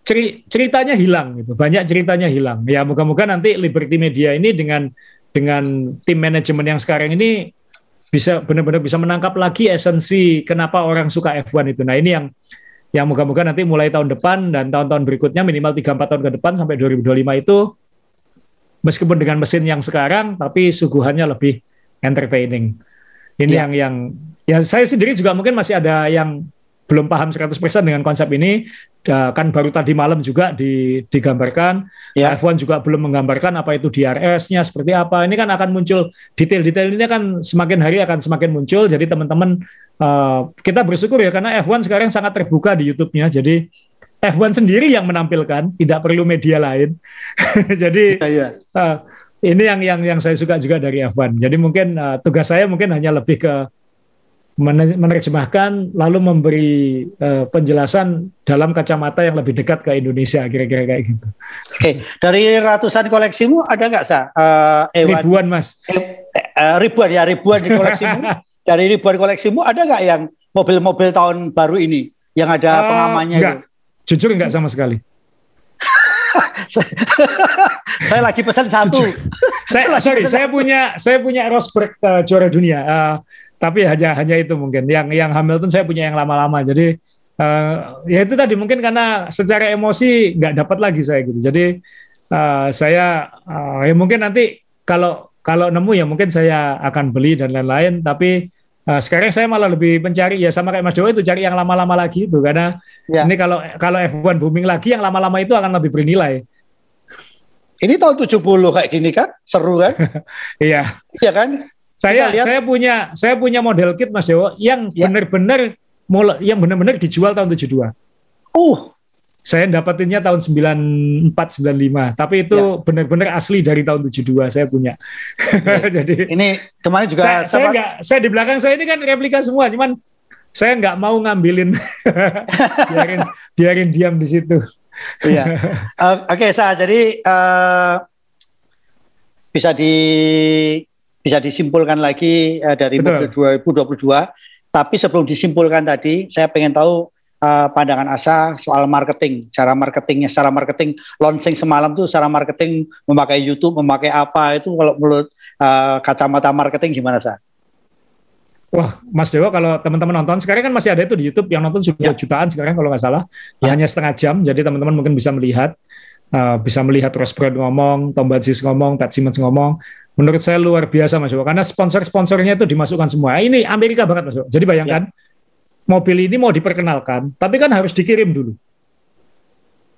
Ceri ceritanya hilang gitu. Banyak ceritanya hilang. Ya moga-moga nanti Liberty Media ini dengan dengan tim manajemen yang sekarang ini bisa benar-benar bisa menangkap lagi esensi kenapa orang suka F1 itu. Nah, ini yang yang moga-moga nanti mulai tahun depan dan tahun-tahun berikutnya minimal 3-4 tahun ke depan sampai 2025 itu meskipun dengan mesin yang sekarang tapi suguhannya lebih entertaining. Ini ya. yang yang ya saya sendiri juga mungkin masih ada yang belum paham 100% dengan konsep ini kan baru tadi malam juga di, digambarkan. Ya. F1 juga belum menggambarkan apa itu DRS-nya seperti apa. Ini kan akan muncul detail-detail ini kan semakin hari akan semakin muncul. Jadi teman-teman uh, kita bersyukur ya karena F1 sekarang sangat terbuka di YouTube-nya. Jadi F1 sendiri yang menampilkan, tidak perlu media lain. Jadi ya, ya. Uh, ini yang yang yang saya suka juga dari F1. Jadi mungkin uh, tugas saya mungkin hanya lebih ke menerjemahkan lalu memberi uh, penjelasan dalam kacamata yang lebih dekat ke Indonesia kira-kira kayak gitu. Oke, dari ratusan koleksimu ada nggak sa? Uh, ribuan mas. Eh, uh, ribuan ya ribuan di koleksimu. dari ribuan koleksimu ada nggak yang mobil-mobil tahun baru ini yang ada uh, pengamannya enggak. itu? Jujur nggak sama sekali. saya lagi pesan satu. saya sorry, saya punya saya punya Rosberg uh, juara dunia. Uh, tapi hanya hanya itu mungkin. Yang yang Hamilton saya punya yang lama-lama. Jadi uh, ya itu tadi mungkin karena secara emosi nggak dapat lagi saya gitu. Jadi uh, saya uh, ya mungkin nanti kalau kalau nemu ya mungkin saya akan beli dan lain-lain. Tapi uh, sekarang saya malah lebih mencari ya sama kayak Mas Dewa itu cari yang lama-lama lagi itu. Karena ya. ini kalau kalau F1 booming lagi yang lama-lama itu akan lebih bernilai. Ini tahun 70 kayak gini kan? Seru kan? Iya. Iya kan saya saya punya saya punya model kit Mas Dewo yang ya. benar-benar yang benar-benar dijual tahun 72. Uh, saya dapatinnya tahun 94 95, tapi itu ya. benar-benar asli dari tahun 72 saya punya. Ya. Jadi ini kemarin juga saya, saya enggak saya di belakang saya ini kan replika semua, cuman saya nggak mau ngambilin biarin biarin diam di situ. Iya. Uh, Oke, okay, saya jadi uh, bisa di bisa disimpulkan lagi uh, dari Betul. 2022. Tapi sebelum disimpulkan tadi, saya pengen tahu uh, pandangan Asa soal marketing, cara marketingnya, secara marketing launching semalam tuh secara marketing memakai YouTube, memakai apa itu kalau menurut uh, kacamata marketing gimana sah? Wah, Mas Dewa, kalau teman-teman nonton sekarang kan masih ada itu di YouTube yang nonton sudah ya. jutaan sekarang kalau nggak salah, ya. hanya setengah jam, jadi teman-teman mungkin bisa melihat, uh, bisa melihat Ross Brown ngomong, Tom Batsis ngomong, Pat Simmons ngomong, menurut saya luar biasa Mas Joko karena sponsor-sponsornya itu dimasukkan semua. Ini Amerika banget Mas Joko. Jadi bayangkan ya. mobil ini mau diperkenalkan, tapi kan harus dikirim dulu.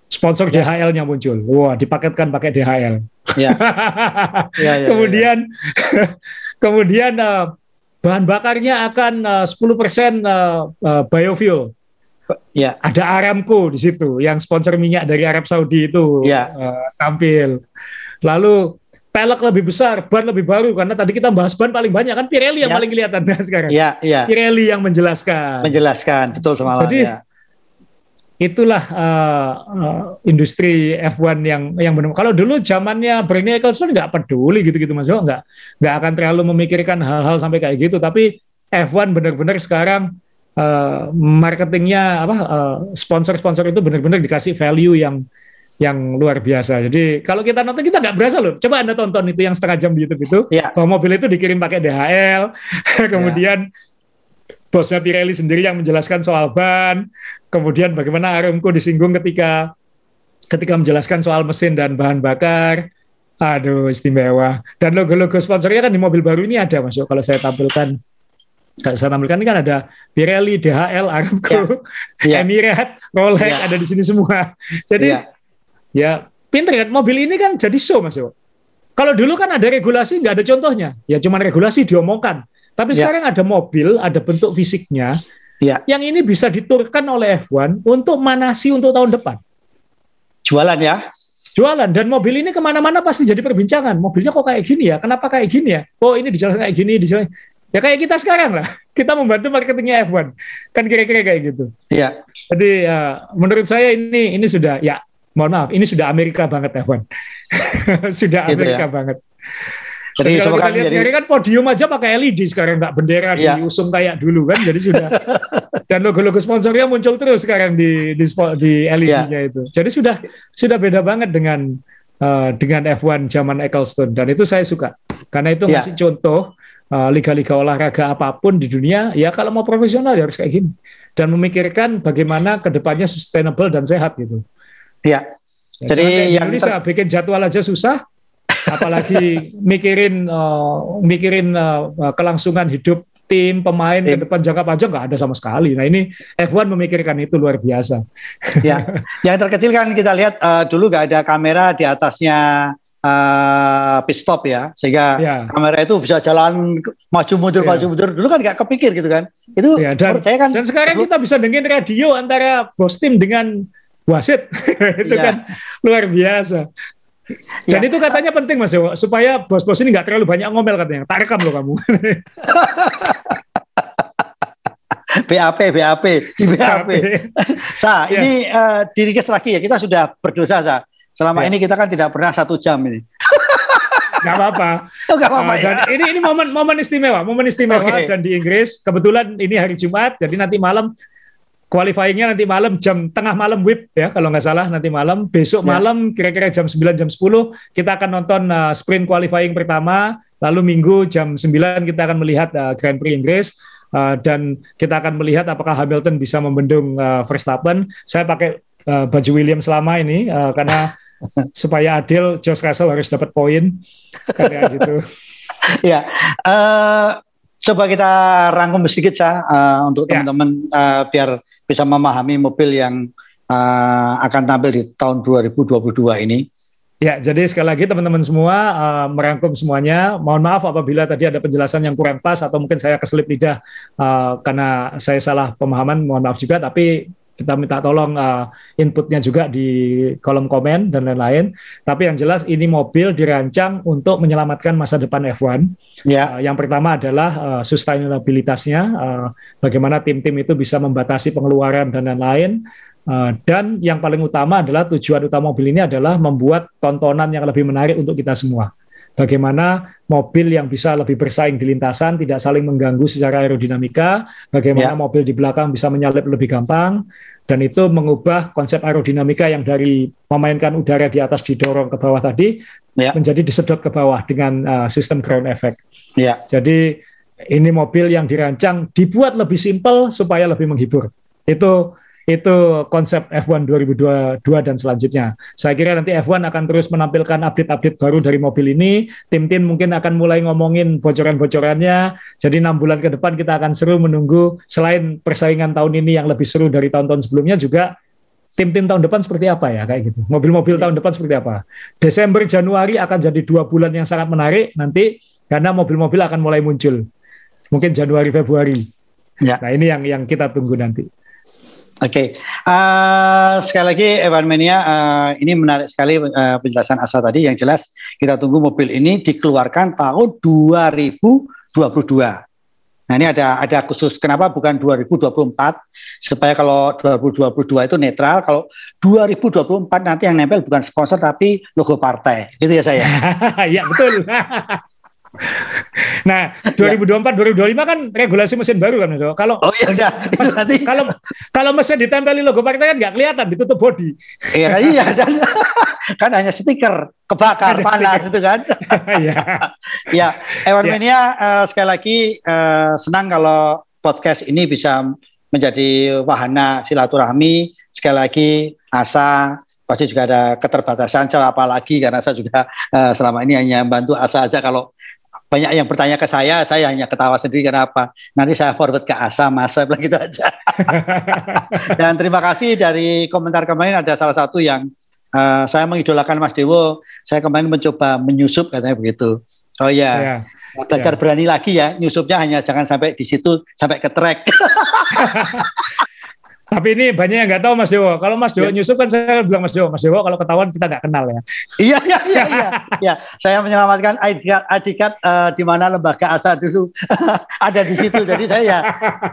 Sponsor ya. DHL-nya muncul. Wah, dipaketkan pakai DHL. Ya. ya, ya, kemudian ya, ya. kemudian uh, bahan bakarnya akan uh, 10% uh, uh, biofuel. Ya. Ada Aramco di situ yang sponsor minyak dari Arab Saudi itu ya. uh, tampil. Lalu pelek lebih besar, ban lebih baru karena tadi kita bahas ban paling banyak kan Pirelli yang ya. paling kelihatan sekarang. Iya, iya. Pirelli yang menjelaskan. Menjelaskan, betul semalam Jadi ya. itulah uh, uh, industri F1 yang yang benar. Kalau dulu zamannya Bernie Ecclestone nggak peduli gitu-gitu Mas, nggak nggak akan terlalu memikirkan hal-hal sampai kayak gitu. Tapi F1 benar-benar sekarang uh, marketingnya apa uh, sponsor-sponsor itu benar-benar dikasih value yang yang luar biasa. Jadi kalau kita nonton kita nggak berasa loh. Coba anda tonton itu yang setengah jam di YouTube itu, yeah. bahwa mobil itu dikirim pakai DHL, kemudian yeah. bosnya Pirelli sendiri yang menjelaskan soal ban, kemudian bagaimana Aramco disinggung ketika ketika menjelaskan soal mesin dan bahan bakar. Aduh istimewa. Dan logo-logo sponsornya kan di mobil baru ini ada masuk kalau saya tampilkan Kayak saya tampilkan ini kan ada Pirelli, DHL, Aramco, ya. ya. Emirates, Rolex ya. ada di sini semua. Jadi ya, ya pinter kan mobil ini kan jadi show Mas Yo. Kalau dulu kan ada regulasi nggak ada contohnya, ya cuma regulasi diomongkan. Tapi ya. sekarang ada mobil, ada bentuk fisiknya, ya. yang ini bisa diturunkan oleh F1 untuk manasi untuk tahun depan. Jualan ya? Jualan dan mobil ini ke mana-mana pasti jadi perbincangan. Mobilnya kok kayak gini ya? Kenapa kayak gini ya? Oh ini dijelaskan kayak gini, dijelaskan Ya kayak kita sekarang lah. Kita membantu marketingnya F1. Kan kira-kira kayak gitu. Iya. Jadi uh, menurut saya ini ini sudah ya mohon maaf, ini sudah Amerika banget F1. sudah gitu Amerika ya? banget. Jadi, kalau kita lihat jadi... sekarang kan podium aja pakai LED sekarang nggak bendera iya. diusung kayak dulu kan. Jadi sudah dan logo-logo sponsornya muncul terus sekarang di di, di LED-nya iya. itu. Jadi sudah sudah beda banget dengan uh, dengan F1 zaman Ecclestone dan itu saya suka karena itu iya. ngasih contoh Eh, liga-liga olahraga apa pun di dunia, ya kalau mau profesional ya harus kayak gini. Dan memikirkan bagaimana ke depannya sustainable dan sehat gitu. Iya. Ya, Jadi yang bisa ter... bikin jadwal aja susah, apalagi mikirin uh, mikirin uh, kelangsungan hidup tim pemain ke depan jangka panjang nggak ada sama sekali. Nah ini F1 memikirkan itu luar biasa. Ya, yang terkecil kan kita lihat uh, dulu nggak ada kamera di atasnya uh, pit stop ya sehingga ya. kamera itu bisa jalan maju mundur ya. maju mundur dulu kan nggak kepikir gitu kan itu ya, dan, saya kan dan sekarang kita bisa dengerin radio antara bos tim dengan wasit itu ya. kan luar biasa dan ya. itu katanya penting mas Ewo, supaya bos-bos ini nggak terlalu banyak ngomel katanya tak rekam loh kamu BAP, BAP, di BAP. Sa, ya. ini uh, diri lagi ya, kita sudah berdosa, Sa. Selama ya. ini kita kan tidak pernah satu jam ini. Gak apa-apa. Oh, gak apa-apa uh, ya. ini ini momen momen istimewa, momen istimewa okay. dan di Inggris kebetulan ini hari Jumat, jadi nanti malam qualifyingnya nanti malam jam tengah malam WIB ya kalau nggak salah nanti malam. Besok ya. malam kira-kira jam 9 jam 10 kita akan nonton uh, sprint qualifying pertama. Lalu minggu jam 9 kita akan melihat uh, Grand Prix Inggris. Uh, dan kita akan melihat apakah Hamilton bisa membendung uh, Verstappen. Saya pakai uh, baju William selama ini uh, karena supaya adil Josh Russell harus dapat poin. Kayak gitu. ya, uh, coba kita rangkum sedikit sa uh, untuk ya. teman-teman uh, biar bisa memahami mobil yang uh, akan tampil di tahun 2022 ini. Ya, jadi sekali lagi teman-teman semua uh, merangkum semuanya. Mohon maaf apabila tadi ada penjelasan yang kurang pas atau mungkin saya keselip lidah uh, karena saya salah pemahaman. Mohon maaf juga. Tapi kita minta tolong uh, inputnya juga di kolom komen dan lain-lain. Tapi yang jelas ini mobil dirancang untuk menyelamatkan masa depan F1. Ya. Uh, yang pertama adalah uh, sustainabilitasnya, uh, bagaimana tim-tim itu bisa membatasi pengeluaran dan lain-lain. Uh, dan yang paling utama adalah tujuan utama mobil ini adalah membuat tontonan yang lebih menarik untuk kita semua bagaimana mobil yang bisa lebih bersaing di lintasan, tidak saling mengganggu secara aerodinamika, bagaimana ya. mobil di belakang bisa menyalip lebih gampang, dan itu mengubah konsep aerodinamika yang dari memainkan udara di atas didorong ke bawah tadi ya. menjadi disedot ke bawah dengan uh, sistem ground effect. Ya. Jadi ini mobil yang dirancang dibuat lebih simpel supaya lebih menghibur. Itu itu konsep F1 2022 dan selanjutnya. Saya kira nanti F1 akan terus menampilkan update-update baru dari mobil ini. Tim-tim mungkin akan mulai ngomongin bocoran-bocorannya. Jadi enam bulan ke depan kita akan seru menunggu selain persaingan tahun ini yang lebih seru dari tahun-tahun sebelumnya juga tim-tim tahun depan seperti apa ya kayak gitu. Mobil-mobil tahun depan seperti apa. Desember Januari akan jadi dua bulan yang sangat menarik nanti karena mobil-mobil akan mulai muncul. mungkin Januari Februari. Ya. Nah ini yang yang kita tunggu nanti. Oke, okay. uh, sekali lagi Evan Mania, uh, ini menarik sekali uh, penjelasan Asa tadi. Yang jelas kita tunggu mobil ini dikeluarkan tahun 2022. Nah ini ada ada khusus kenapa bukan 2024 supaya kalau 2022 itu netral, kalau 2024 nanti yang nempel bukan sponsor tapi logo partai, gitu ya saya. ya betul. Nah, 2024 2025 kan regulasi mesin baru kan itu. Kalau Oh iya udah. Nanti kalau kalau mesin ditempeli logo partai kan nggak kelihatan ditutup body. Iya kan iya dan kan hanya stiker kebakar Ada panas stiker. itu kan. Iya. ya, Ewan ya. Mania uh, sekali lagi uh, senang kalau podcast ini bisa menjadi wahana silaturahmi. Sekali lagi Asa pasti juga ada keterbatasan cara apa lagi karena saya juga uh, selama ini hanya bantu Asa aja kalau banyak yang bertanya ke saya, saya hanya ketawa sendiri kenapa. Nanti saya forward ke Asa, Masa bilang gitu aja. Dan terima kasih dari komentar kemarin ada salah satu yang uh, saya mengidolakan Mas Dewo. Saya kemarin mencoba menyusup katanya begitu. Oh ya, yeah. belajar yeah. berani lagi ya. Nyusupnya hanya jangan sampai di situ sampai ke track. Tapi ini banyak yang nggak tahu Mas Dewo. Kalau Mas Dewo ya. nyusup kan saya bilang Mas Dewo, Mas Dewo kalau ketahuan kita nggak kenal ya. Iya iya iya iya. ya, saya menyelamatkan adikat adikat uh, di mana lembaga asa dulu ada di situ. Jadi saya ya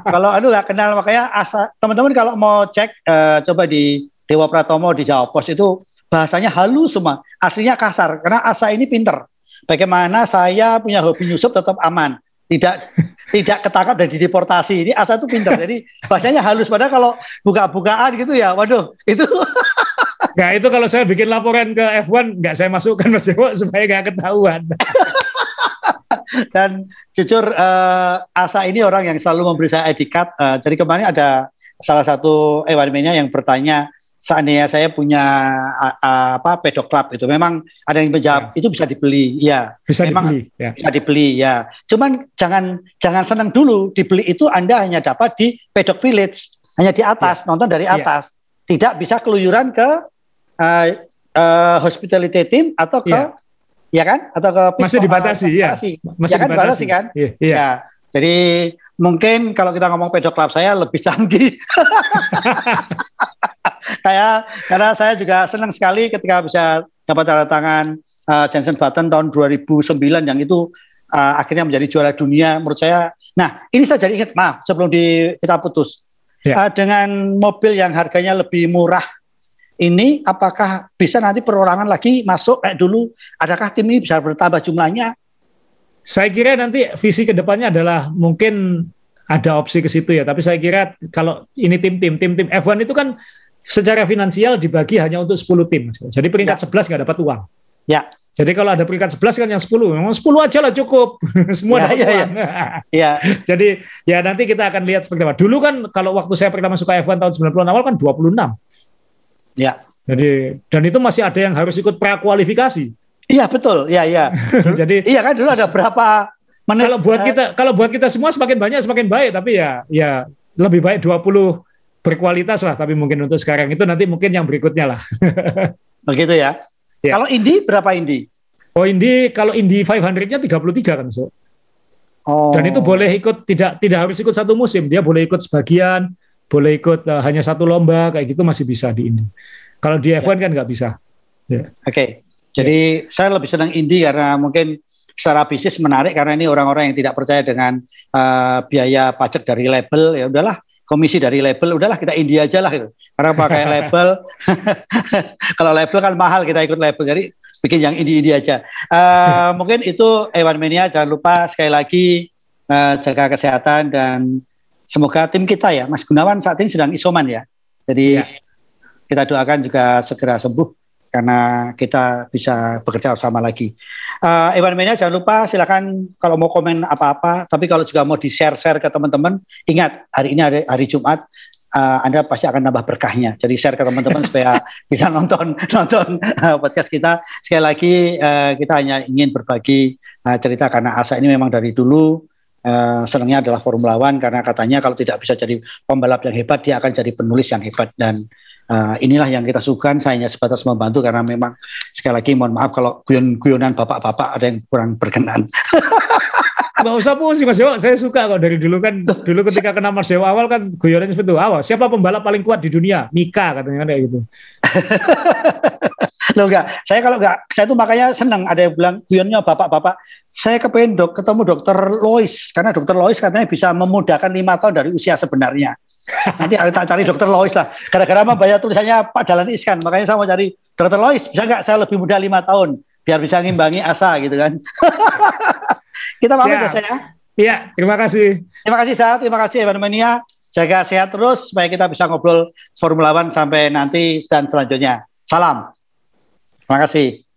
kalau anu nggak kenal makanya asa teman-teman kalau mau cek uh, coba di Dewa Pratomo di Jawa Pos itu bahasanya halus semua. Aslinya kasar karena asa ini pinter. Bagaimana saya punya hobi nyusup tetap aman tidak tidak ketangkap dan dideportasi. Ini asa itu pintar. Jadi bahasanya halus. Padahal kalau buka-bukaan gitu ya, waduh, itu. Nah itu kalau saya bikin laporan ke F1 nggak saya masukkan Mas Dewo supaya nggak ketahuan. dan jujur uh, Asa ini orang yang selalu memberi saya etikat. Uh, jadi kemarin ada salah satu Ewan yang bertanya seandainya saya punya uh, apa pedok club itu memang ada yang menjawab ya. itu bisa dibeli ya bisa memang dibeli ya. bisa dibeli ya cuman jangan jangan senang dulu dibeli itu anda hanya dapat di pedok village hanya di atas ya. nonton dari ya. atas ya. tidak bisa keluyuran ke uh, uh, hospitality team atau ke ya, ya kan atau ke masih dibatasi ya masih ya kan dibatasi kan ya, ya. ya. jadi mungkin kalau kita ngomong pedok club saya lebih canggih saya karena saya juga senang sekali ketika bisa dapat tanda tangan uh, Jensen Button tahun 2009 yang itu uh, akhirnya menjadi juara dunia menurut saya. Nah, ini saya jadi ingat, maaf sebelum di, kita putus. Ya. Uh, dengan mobil yang harganya lebih murah ini apakah bisa nanti perorangan lagi masuk kayak dulu? Adakah tim ini bisa bertambah jumlahnya? Saya kira nanti visi ke depannya adalah mungkin ada opsi ke situ ya. Tapi saya kira kalau ini tim-tim, tim-tim F1 itu kan secara finansial dibagi hanya untuk 10 tim. Jadi peringkat ya. 11 nggak dapat uang. Ya. Jadi kalau ada peringkat 11 kan yang 10, memang 10 aja lah cukup. Semua ya, dapat ya, uang. Ya. ya. Jadi ya nanti kita akan lihat seperti apa. Dulu kan kalau waktu saya pertama ke F1 tahun 90 awal kan 26. Ya. Jadi dan itu masih ada yang harus ikut prakualifikasi. Iya betul, iya iya. Jadi iya kan dulu ada berapa menit. Kalau buat kita kalau buat kita semua semakin banyak semakin baik, tapi ya ya lebih baik 20 berkualitas lah tapi mungkin untuk sekarang itu nanti mungkin yang berikutnya lah. Begitu ya. ya. Kalau Indi berapa Indi? Oh Indi kalau Indi 500-nya 33 kan so. Oh. Dan itu boleh ikut tidak tidak harus ikut satu musim, dia boleh ikut sebagian, boleh ikut uh, hanya satu lomba kayak gitu masih bisa di Indi. Kalau di F1 ya. kan nggak bisa. Ya. Oke. Okay. Jadi ya. saya lebih senang Indi karena mungkin secara bisnis menarik karena ini orang-orang yang tidak percaya dengan uh, biaya pajak dari label ya udahlah komisi dari label udahlah kita India aja lah gitu. Karena pakai label kalau label kan mahal kita ikut label jadi bikin yang India aja. Uh, mungkin itu Ewan Mania jangan lupa sekali lagi uh, jaga kesehatan dan semoga tim kita ya Mas Gunawan saat ini sedang isoman ya. Jadi ya. kita doakan juga segera sembuh karena kita bisa bekerja sama lagi. Uh, Ewan Mania jangan lupa silakan kalau mau komen apa-apa, tapi kalau juga mau di-share-share ke teman-teman, ingat hari ini hari, hari Jumat uh, Anda pasti akan nambah berkahnya. Jadi share ke teman-teman supaya bisa nonton nonton uh, podcast kita. Sekali lagi uh, kita hanya ingin berbagi uh, cerita karena Asa ini memang dari dulu uh, senangnya adalah Formula One karena katanya kalau tidak bisa jadi pembalap yang hebat dia akan jadi penulis yang hebat dan Uh, inilah yang kita suka. Saya hanya sebatas membantu karena memang sekali lagi mohon maaf kalau guyon-guyonan bapak-bapak ada yang kurang berkenan. Gak usah pusing Mas Dewa, saya suka kok dari dulu kan. Dulu ketika kena Mas Dewa awal kan guyonannya seperti itu. Awal, siapa pembalap paling kuat di dunia? Mika katanya kan kayak gitu. Loh enggak, saya kalau enggak, saya tuh makanya senang ada yang bilang guyonnya bapak-bapak. Saya kepengen dok, ketemu dokter Lois karena dokter Lois katanya bisa memudahkan lima tahun dari usia sebenarnya. Nanti aku tak cari dokter Lois lah. Gara-gara mah banyak tulisannya Pak Dalan Iskan, makanya saya mau cari dokter Lois. Bisa nggak saya lebih muda lima tahun biar bisa ngimbangi asa gitu kan? Kita pamit ya, ya saya. Iya, terima kasih. Terima kasih saya, terima kasih Evan Mania. Jaga sehat terus supaya kita bisa ngobrol Formula One sampai nanti dan selanjutnya. Salam. Terima kasih.